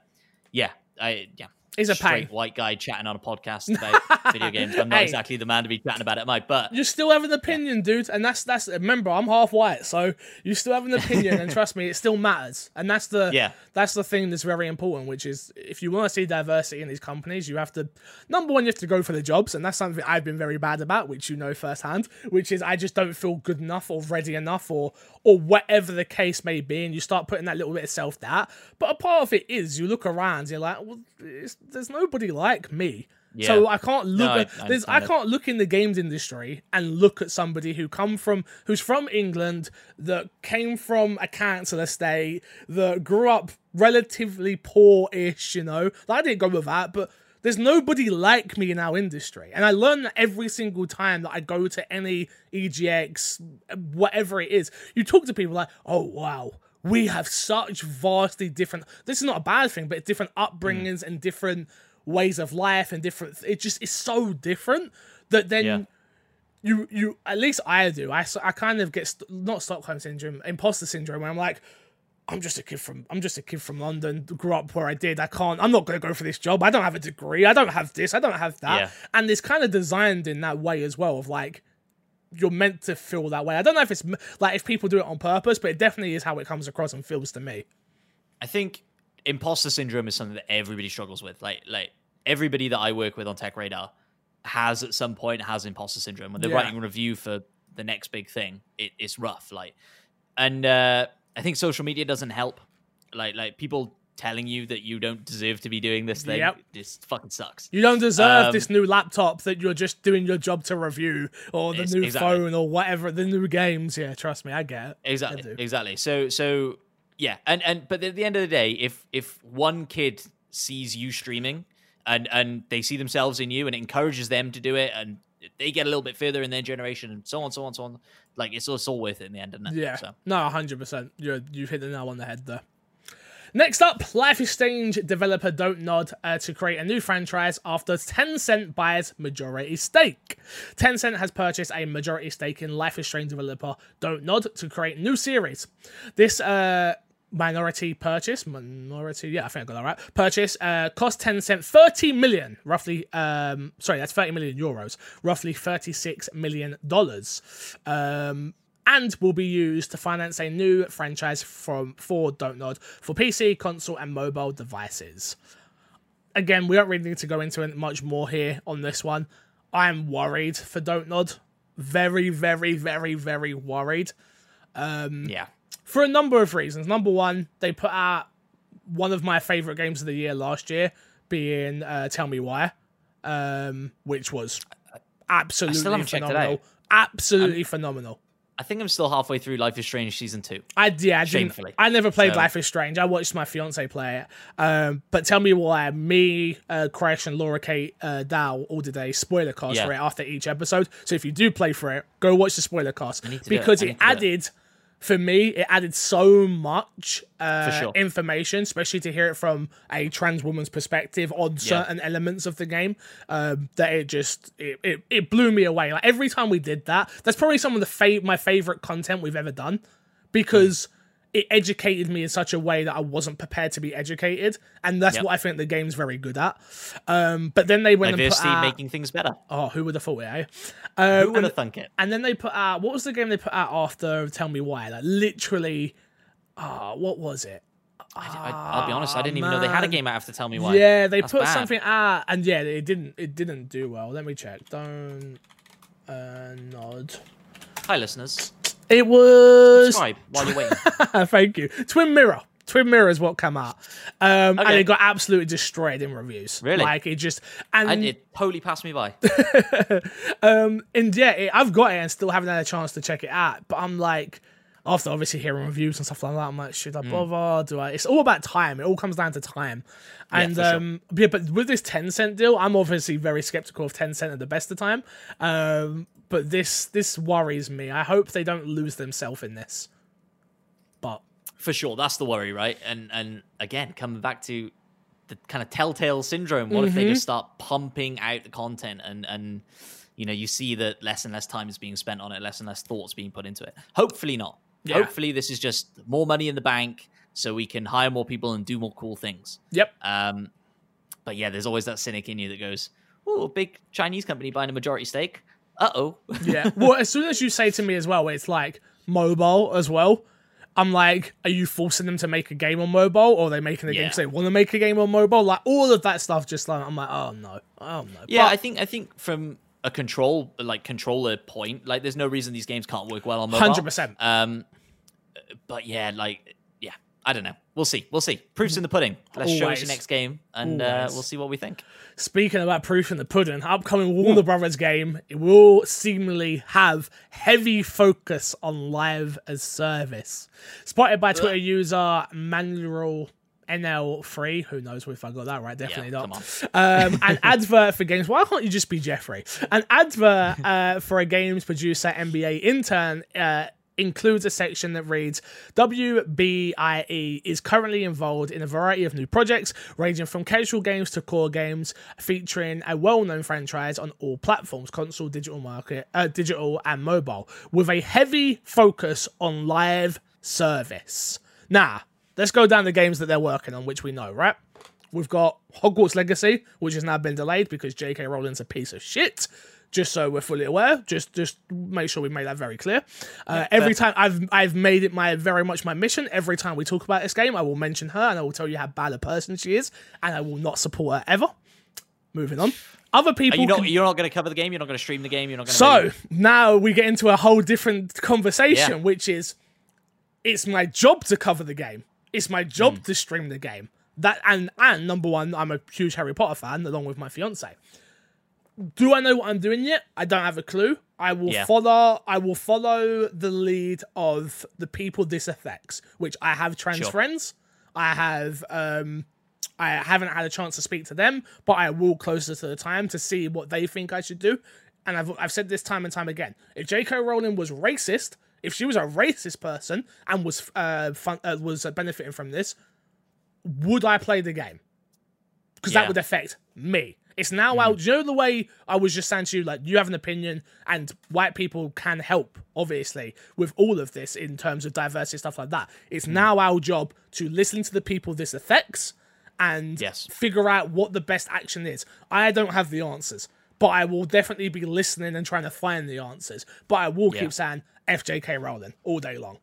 yeah, I yeah, It's a straight pain. white guy chatting on a podcast about video games. I'm not Hey. exactly the man to be chatting about it, Mike. But you still have an opinion, dude, and that's that's. Remember, I'm half white, so you still have an opinion, and trust me, it still matters. And that's the Yeah. that's the thing that's very important, which is if you want to see diversity in these companies, you have to number one, you have to go for the jobs, and that's something I've been very bad about, which you know firsthand, which is I just don't feel good enough or ready enough or or whatever the case may be, and you start putting that little bit of self doubt. But a part of it is you look around, you're like, well, it's, there's nobody like me. So I can't look No, at I there's I can't look in the games industry and look at somebody who come from who's from England that came from a council estate that grew up relatively poor-ish, you know. I didn't go with that, but there's nobody like me in our industry. And I learn that every single time that I go to any EGX, whatever it is. You talk to people like, oh wow, we have such vastly different this is not a bad thing, but different upbringings and different ways of life and different it just is so different that then Yeah. you you at least I do. I, I kind of get st- not Stockholm syndrome, imposter syndrome, where I'm like, I'm just a kid from I'm just a kid from London, grew up where I did. I can't. I'm not going to go for this job. I don't have a degree. I don't have this. I don't have that. Yeah. And it's kind of designed in that way as well. Of like, you're meant to feel that way. I don't know if it's like if people do it on purpose, but it definitely is how it comes across and feels to me. I think imposter syndrome is something that everybody struggles with. Like like everybody that I work with on Tech Radar has at some point has imposter syndrome. When they're Yeah. writing a review for the next big thing, it, it's rough. Like and uh, I think social media doesn't help. Like like people telling you that you don't deserve to be doing this thing. Yep. This fucking sucks. You don't deserve Um, this new laptop that you're just doing your job to review, or the new exactly. phone, or whatever the new games. Yeah, trust me, I get it. Exactly. Exactly. So so yeah, and and but at the end of the day, if if one kid sees you streaming and and they see themselves in you and it encourages them to do it and they get a little bit further in their generation and so on, so on, so on. Like it's all, it's all worth it in the end, isn't it? Yeah. So No, hundred percent. You you've hit the nail on the head there. Next up, Life is Strange developer Don't Nod uh, to create a new franchise after Tencent buys majority stake. Tencent has purchased a majority stake in Life is Strange developer Don't Nod to create new series. This uh, minority purchase, minority, yeah, I think I got that right. Purchase uh, cost Tencent 30 million, roughly. Um, sorry, that's 30 million euros, roughly 36 million dollars. Um, and will be used to finance a new franchise from for Don't Nod for PC, console, and mobile devices. Again, we don't really need to go into it much more here on this one. I am worried for Don't Nod. Very, very, very, very worried yeah, for a number of reasons. Number one, they put out one of my favorite games of the year last year, being uh, Tell Me Why, um, which was absolutely haven't checked it phenomenal. Absolutely phenomenal. I think I'm still halfway through Life is Strange season two. I yeah, I, Shamefully. I never played So- Life is Strange. I watched my fiance play it. Um, but tell me why me, uh, Crash, and Laura Kate uh, Dale all did a spoiler cast Yeah. for it after each episode. So if you do play for it, go watch the spoiler cast do it. because it, added. it. For me, it added so much uh, sure. information, especially to hear it from a trans woman's perspective on certain elements of the game. Um, that it just it, it, it blew me away. Like every time we did that, that's probably some of the fa- my favorite content we've ever done because it educated me in such a way that I wasn't prepared to be educated, and that's Yep. what I think the game's very good at. Um, but then they went and put Diversity out, making things better. oh, who would have thought it? Eh? Um, Who would have thunk it? and then they put out what was the game they put out after? Tell me why. Like literally, ah, what was it? I, I'll be honest, I didn't even know they had a game out after Tell Me Why. Yeah, they That's put bad. something out, and yeah, it didn't. It didn't do well. Let me check. Don't uh, nod. Hi, listeners. It was. Subscribe while you're waiting. Thank you. Twin Mirror. Twin Mirror is what came out, um, and it got absolutely destroyed in reviews. Really? Like it just and and it totally passed me by. um, and yeah, it, I've got it and still haven't had a chance to check it out. But I'm like, after obviously hearing reviews and stuff like that, I'm like, should I Hmm. bother? Do I? It's all about time. It all comes down to time. And sure. um, yeah, but with this Tencent deal, I'm obviously very skeptical of Tencent at the best of time. Um, but this this worries me. I hope they don't lose themselves in this. But for sure that's the worry right and and again coming back to the kind of telltale syndrome what if they Mm-hmm. just start pumping out the content and and you know you see that less and less time is being spent on it less and less thoughts being put into it hopefully not Yeah. hopefully this is just more money in the bank so we can hire more people and do more cool things yep, um but yeah there's always that cynic in you that goes oh big chinese company buying a majority stake uh-oh yeah. well, as soon as you say to me as well, it's like mobile as well. I'm like, are you forcing them to make a game on mobile, or are they making a game Yeah. because they want to make a game on mobile? Like all of that stuff, just like I'm like, oh no, oh no. Yeah, But- I think I think from a control like controller point, like there's no reason these games can't work well on mobile. 100%. Um, but yeah, like I don't know. We'll see. We'll see. Proofs in the pudding. Let's show us Always. your next game, and uh, we'll see what we think. Speaking about proof in the pudding, upcoming Warner Brothers game it will seemingly have heavy focus on live as service. Spotted by Twitter user Manuel NL3, who knows if I got that right? Definitely Yeah, not. Um, an advert for games. Why can't you just be Jeffrey? An advert uh, for a games producer MBA intern. Uh, includes a section that reads WBIE is currently involved in a variety of new projects ranging from casual games to core games featuring a well-known franchise on all platforms console digital market uh, digital and mobile with a heavy focus on live service now let's go down the games that they're working on which we know right We've got Hogwarts Legacy, which has now been delayed because J.K. Rowling's a piece of shit. Just so we're fully aware, just just make sure we make that very clear. Uh, every time I've I've made it my very much my mission. Every time we talk about this game, I will mention her and I will tell you how bad a person she is, and I will not support her ever. Moving on. Other people. Are you not, can- you're not going to cover the game. You're not going to stream the game. You're not going to. so now we get into a whole different conversation, Yeah. which is it's my job to cover the game. It's my job Hmm. to stream the game. That and and number one, I'm a huge Harry Potter fan, along with my fiance. Do I know what I'm doing yet? I don't have a clue. I will Yeah. follow. I will follow the lead of the people this affects, which I have trans Sure. friends. I have. um I haven't had a chance to speak to them, but I will closer to the time to see what they think I should do. And I've, I've said this time and time again. If J.K. Rowling was racist, if she was a racist person and was uh, fun, uh was benefiting from this, would I play the game? Because Yeah. that would affect me. It's now mm. out. You know the way I was just saying to you, like you have an opinion, and white people can help, obviously, with all of this in terms of diversity stuff like that. It's mm. now our job to listen to the people this affects and Yes. figure out what the best action is. I don't have the answers, but I will definitely be listening and trying to find the answers. But I will Yeah. keep saying FJK Rowling all day long.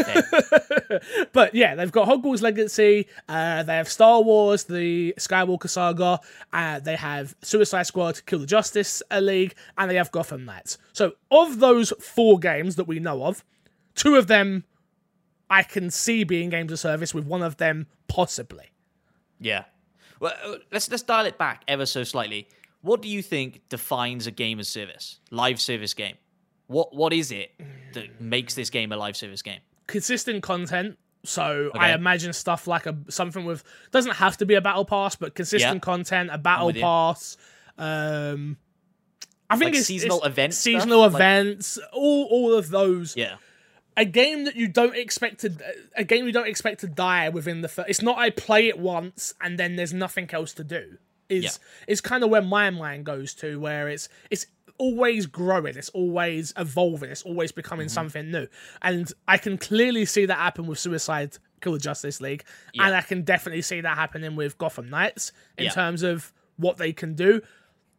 Okay. But yeah, they've got Hogwarts Legacy, uh, they have Star Wars, the Skywalker Saga, uh, they have Suicide Squad, Kill the Justice League, and they have Gotham Knights. So, of those four games that we know of, two of them I can see being games of service, with one of them possibly. Yeah. Well, uh, let's let's dial it back ever so slightly. What do you think defines a game as service, live service game? What what is it that makes this game a live service game? consistent content. So I imagine stuff like a something with doesn't have to be a battle pass, but consistent Yeah. content, a battle pass. Um, I think Like it's seasonal it's event stuff? seasonal Like- events, all all of those. Yeah. A game that you don't expect to a game you don't expect to die within the. First, it's not I play it once and then there's nothing else to do. Is Yeah. is kind of where my mind goes to, where it's it's always growing, it's always evolving, it's always becoming Mm-hmm. something new. And I can clearly see that happen with Suicide Kill the Justice League, and I can definitely see that happening with Gotham Knights in Yeah. terms of what they can do.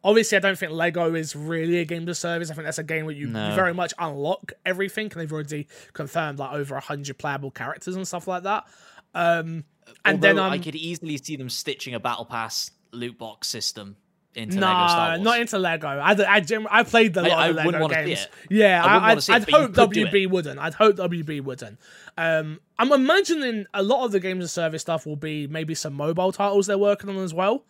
Obviously, I don't think Lego is really a game of service. I think that's a game where you, you No. very much unlock everything, and they've already confirmed like over hundred playable characters and stuff like that. Um, and then um, I could easily see them stitching a battle pass loot box system into Lego Star Wars. not into Lego. I, I, I played a lot I of the Lego games. Yeah, I wouldn't I'd, I'd hope WB wouldn't. I'd hope WB wouldn't. Um, I'm imagining a lot of the games of service stuff will be maybe some mobile titles they're working on as well,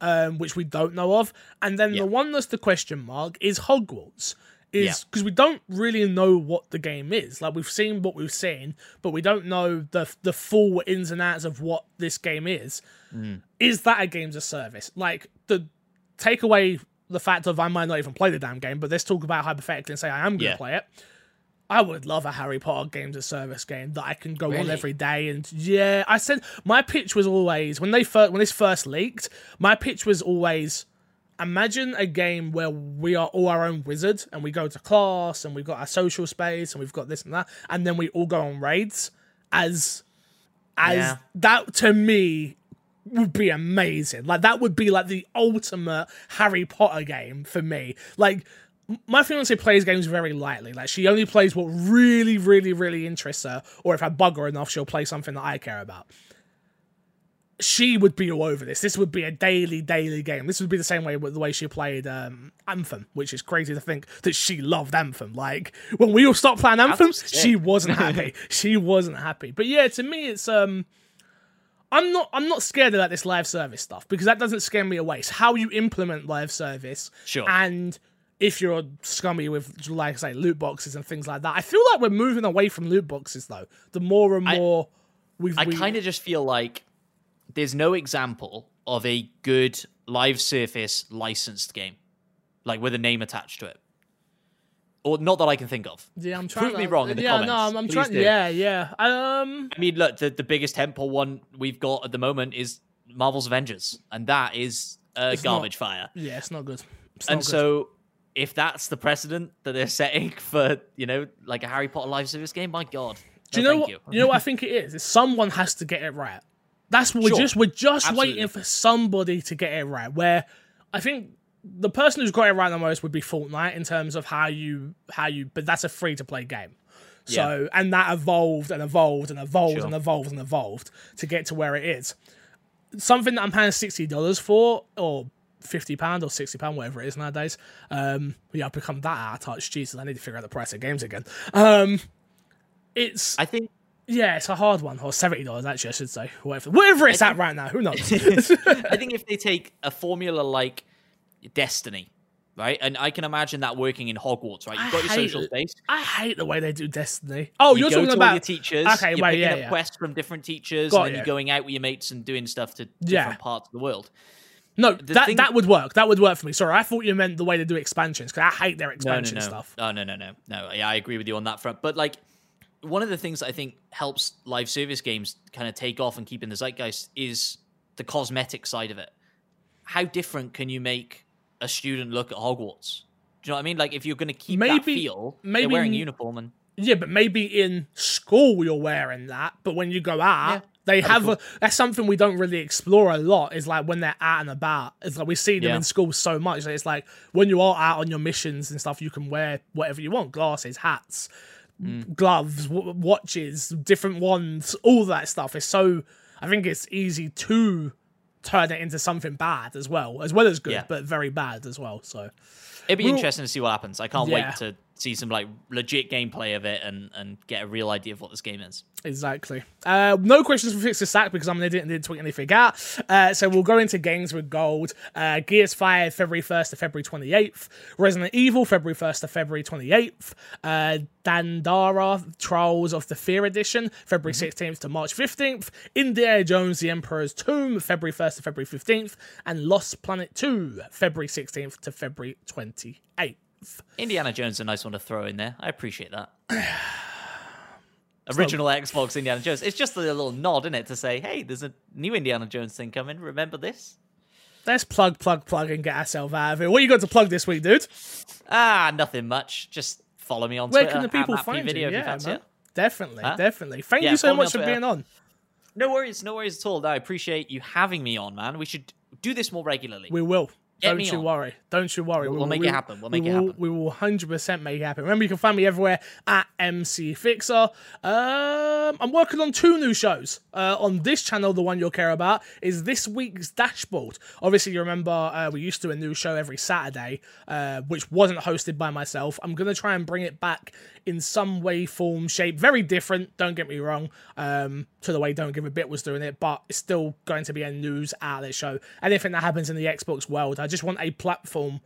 um, which we don't know of. And then Yeah. the one that's the question mark is Hogwarts. is Yeah. because we don't really know what the game is. Like we've seen what we've seen, but we don't know the the full ins and outs of what this game is. Mm. Is that a games of service? Like the take away the fact of I might not even play the damn game, but let's talk about hypothetically and say I am going to Yeah. play it. I would love a Harry Potter games of service game that I can go on every day and yeah, I said my pitch was always when they first when this first leaked, my pitch was always imagine a game where we are all our own wizard and we go to class and we've got our social space and we've got this and that and then we all go on raids as as Yeah. that to me would be amazing. Like that would be like the ultimate Harry Potter game for me. Like my fiance plays games very lightly. Like she only plays what really, really, really interests her, or if I bug her enough, she'll play something that I care about. She would be all over this. This would be a daily, daily game. This would be the same way with the way she played um, Anthem, which is crazy to think that she loved Anthem. Like when we all stopped playing Anthem, she wasn't happy. she wasn't happy. But yeah, to me, it's um, I'm not I'm not scared of like this live service stuff because that doesn't scare me away. It's how you implement live service. Sure. And if you're scummy with like I say loot boxes and things like that, I feel like we're moving away from loot boxes though. The more and I- more we've I we, kind of just feel like there's no example of a good live surface licensed game, like with a name attached to it. Or not that I can think of. yeah I'm trying prove me wrong in the yeah, no. I'm, I'm trying. do. Yeah, yeah. Um, I mean, look, the, the biggest temple one we've got at the moment is Marvel's Avengers, and that is a It's not- garbage fire. yeah, it's not good. It's And not good. so, if that's the precedent that they're setting for, you know, like a Harry Potter live service game, my god. Do you know what? You. know what I think it is? is someone has to get it right. That's what we're just we're just Absolutely. waiting for somebody to get it right. Where I think the person who's got it right the most would be Fortnite in terms of how you how you. But that's a free to play game. So and that evolved and evolved and evolved Sure. and evolved and evolved to get to where it is. Something that I'm paying sixty dollars for, or fifty pound or sixty pound, whatever it is nowadays. Um, yeah, I've become that out of touch. Jesus, I need to figure out the price of games again. Um, it's I think yeah, it's a hard one, or seventy dollars actually, I should say. Whatever, whatever it's at right now, who knows? I think if they take a formula like Destiny, right, and I can imagine that working in Hogwarts, right? You've got your I hate social it. space. I hate the way they do Destiny. Oh, You you're go talking about your teachers. Okay, you're wait, picking yeah, up yeah. quests from different teachers, Got and then you're going out with your mates and doing stuff to Yeah. different parts of the world. no, that thing- that would work. That would work for me. Sorry, I thought you meant the way they do expansions because I hate their No, no, expansion no, stuff. Oh, no, no, no, no. Yeah, I agree with you on that front. But like, one of the things that I think helps live service games kind of take off and keep in the zeitgeist is the cosmetic side of it. How different can you make a student look at Hogwarts? Do you know what I mean? Like, if you're going to keep that Maybe- feel, maybe wearing uniform and Yeah, but maybe in school you're wearing that, but when you go out, Yeah, they have a. That's something we don't really explore a lot. Is like when they're out and about. It's like we see them Yeah. in school so much. that It's like when you are out on your missions and stuff, you can wear whatever you want: glasses, hats, Mm. gloves, w- watches, different wands, all that stuff. It's so. I think it's easy to turn it into something bad as well, as well as good, Yeah. but very bad as well. So it'd be Well- interesting to see what happens. I can't Yeah. wait to see some like legit gameplay of it and and get a real idea of what this game is. Exactly. Uh, no questions for Fix the Sack because I'm an idiot and didn't tweet anything out. Uh, so we'll go into games with gold. Uh, Gears 5, February 1st to February 28th. Resident Evil, February 1st to February 28th. Uh, Dandara, Trials of the Fear Edition, February 16th to March 15th. Indiana Jones, The Emperor's Tomb, February 1st to February 15th. And Lost Planet 2, February 16th to February 28th. Indiana Jones is a nice one to throw in there. I appreciate that. Original Xbox Indiana Jones. It's just a little nod, isn't it, to say, hey, there's a new Indiana Jones thing coming. Remember this? Let's plug, plug, plug and get ourselves out of it. What are you got to plug this week, dude? Ah, nothing much. Just follow me on Where Twitter. can the people find Video you? you Yeah, it. Definitely, Huh? definitely. Thank Yeah, you so much for being on. No worries, no worries at all. No, I appreciate you having me on, man. We should do this more regularly. We will. Get Don't you on. worry. Don't you worry. We'll- We we'll make it happen. We'll make we it will, happen. We will 100% make it happen. Remember, you can find me everywhere at MC Fixer. Um, I'm working on two new shows. Uh, on this channel, the one you'll care about is this week's Dashboard. Obviously, you remember uh, we used to do a new show every Saturday, uh, which wasn't hosted by myself. I'm going to try and bring it back in some way, form, shape. Very different, don't get me wrong, um, to the way Don't Give a Bit was doing it, but it's still going to be a news outlet show. Anything that happens in the Xbox world, I just want a platform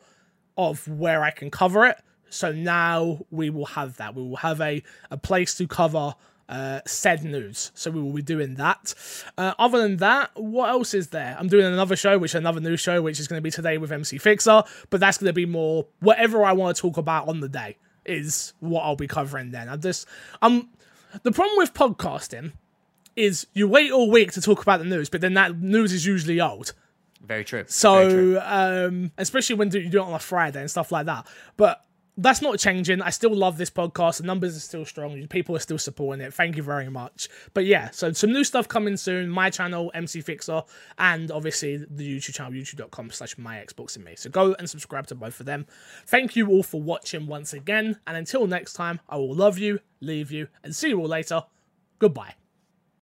of where I can cover it So now we will have that. We will have a, a place to cover uh, said news. So we will be doing that. Uh, other than that, what else is there? I'm doing another show, which another new show, which is going to be today with MC Fixer, but that's going to be more whatever I want to talk about on the day is what I'll be covering then. I just, um, the problem with podcasting is you wait all week to talk about the news, but then that news is usually old. Very true. Very true. So, um, especially when do- you do it on a Friday and stuff like that. But that's not changing. I still love this podcast. The numbers are still strong. People are still supporting it. Thank you very much. But yeah, so some new stuff coming soon. My channel, MC Fixer, and obviously the YouTube channel, youtube.com slash my Xbox and me. So go and subscribe to both of them. Thank you all for watching once again. And until next time, I will love you, leave you, and see you all later. Goodbye.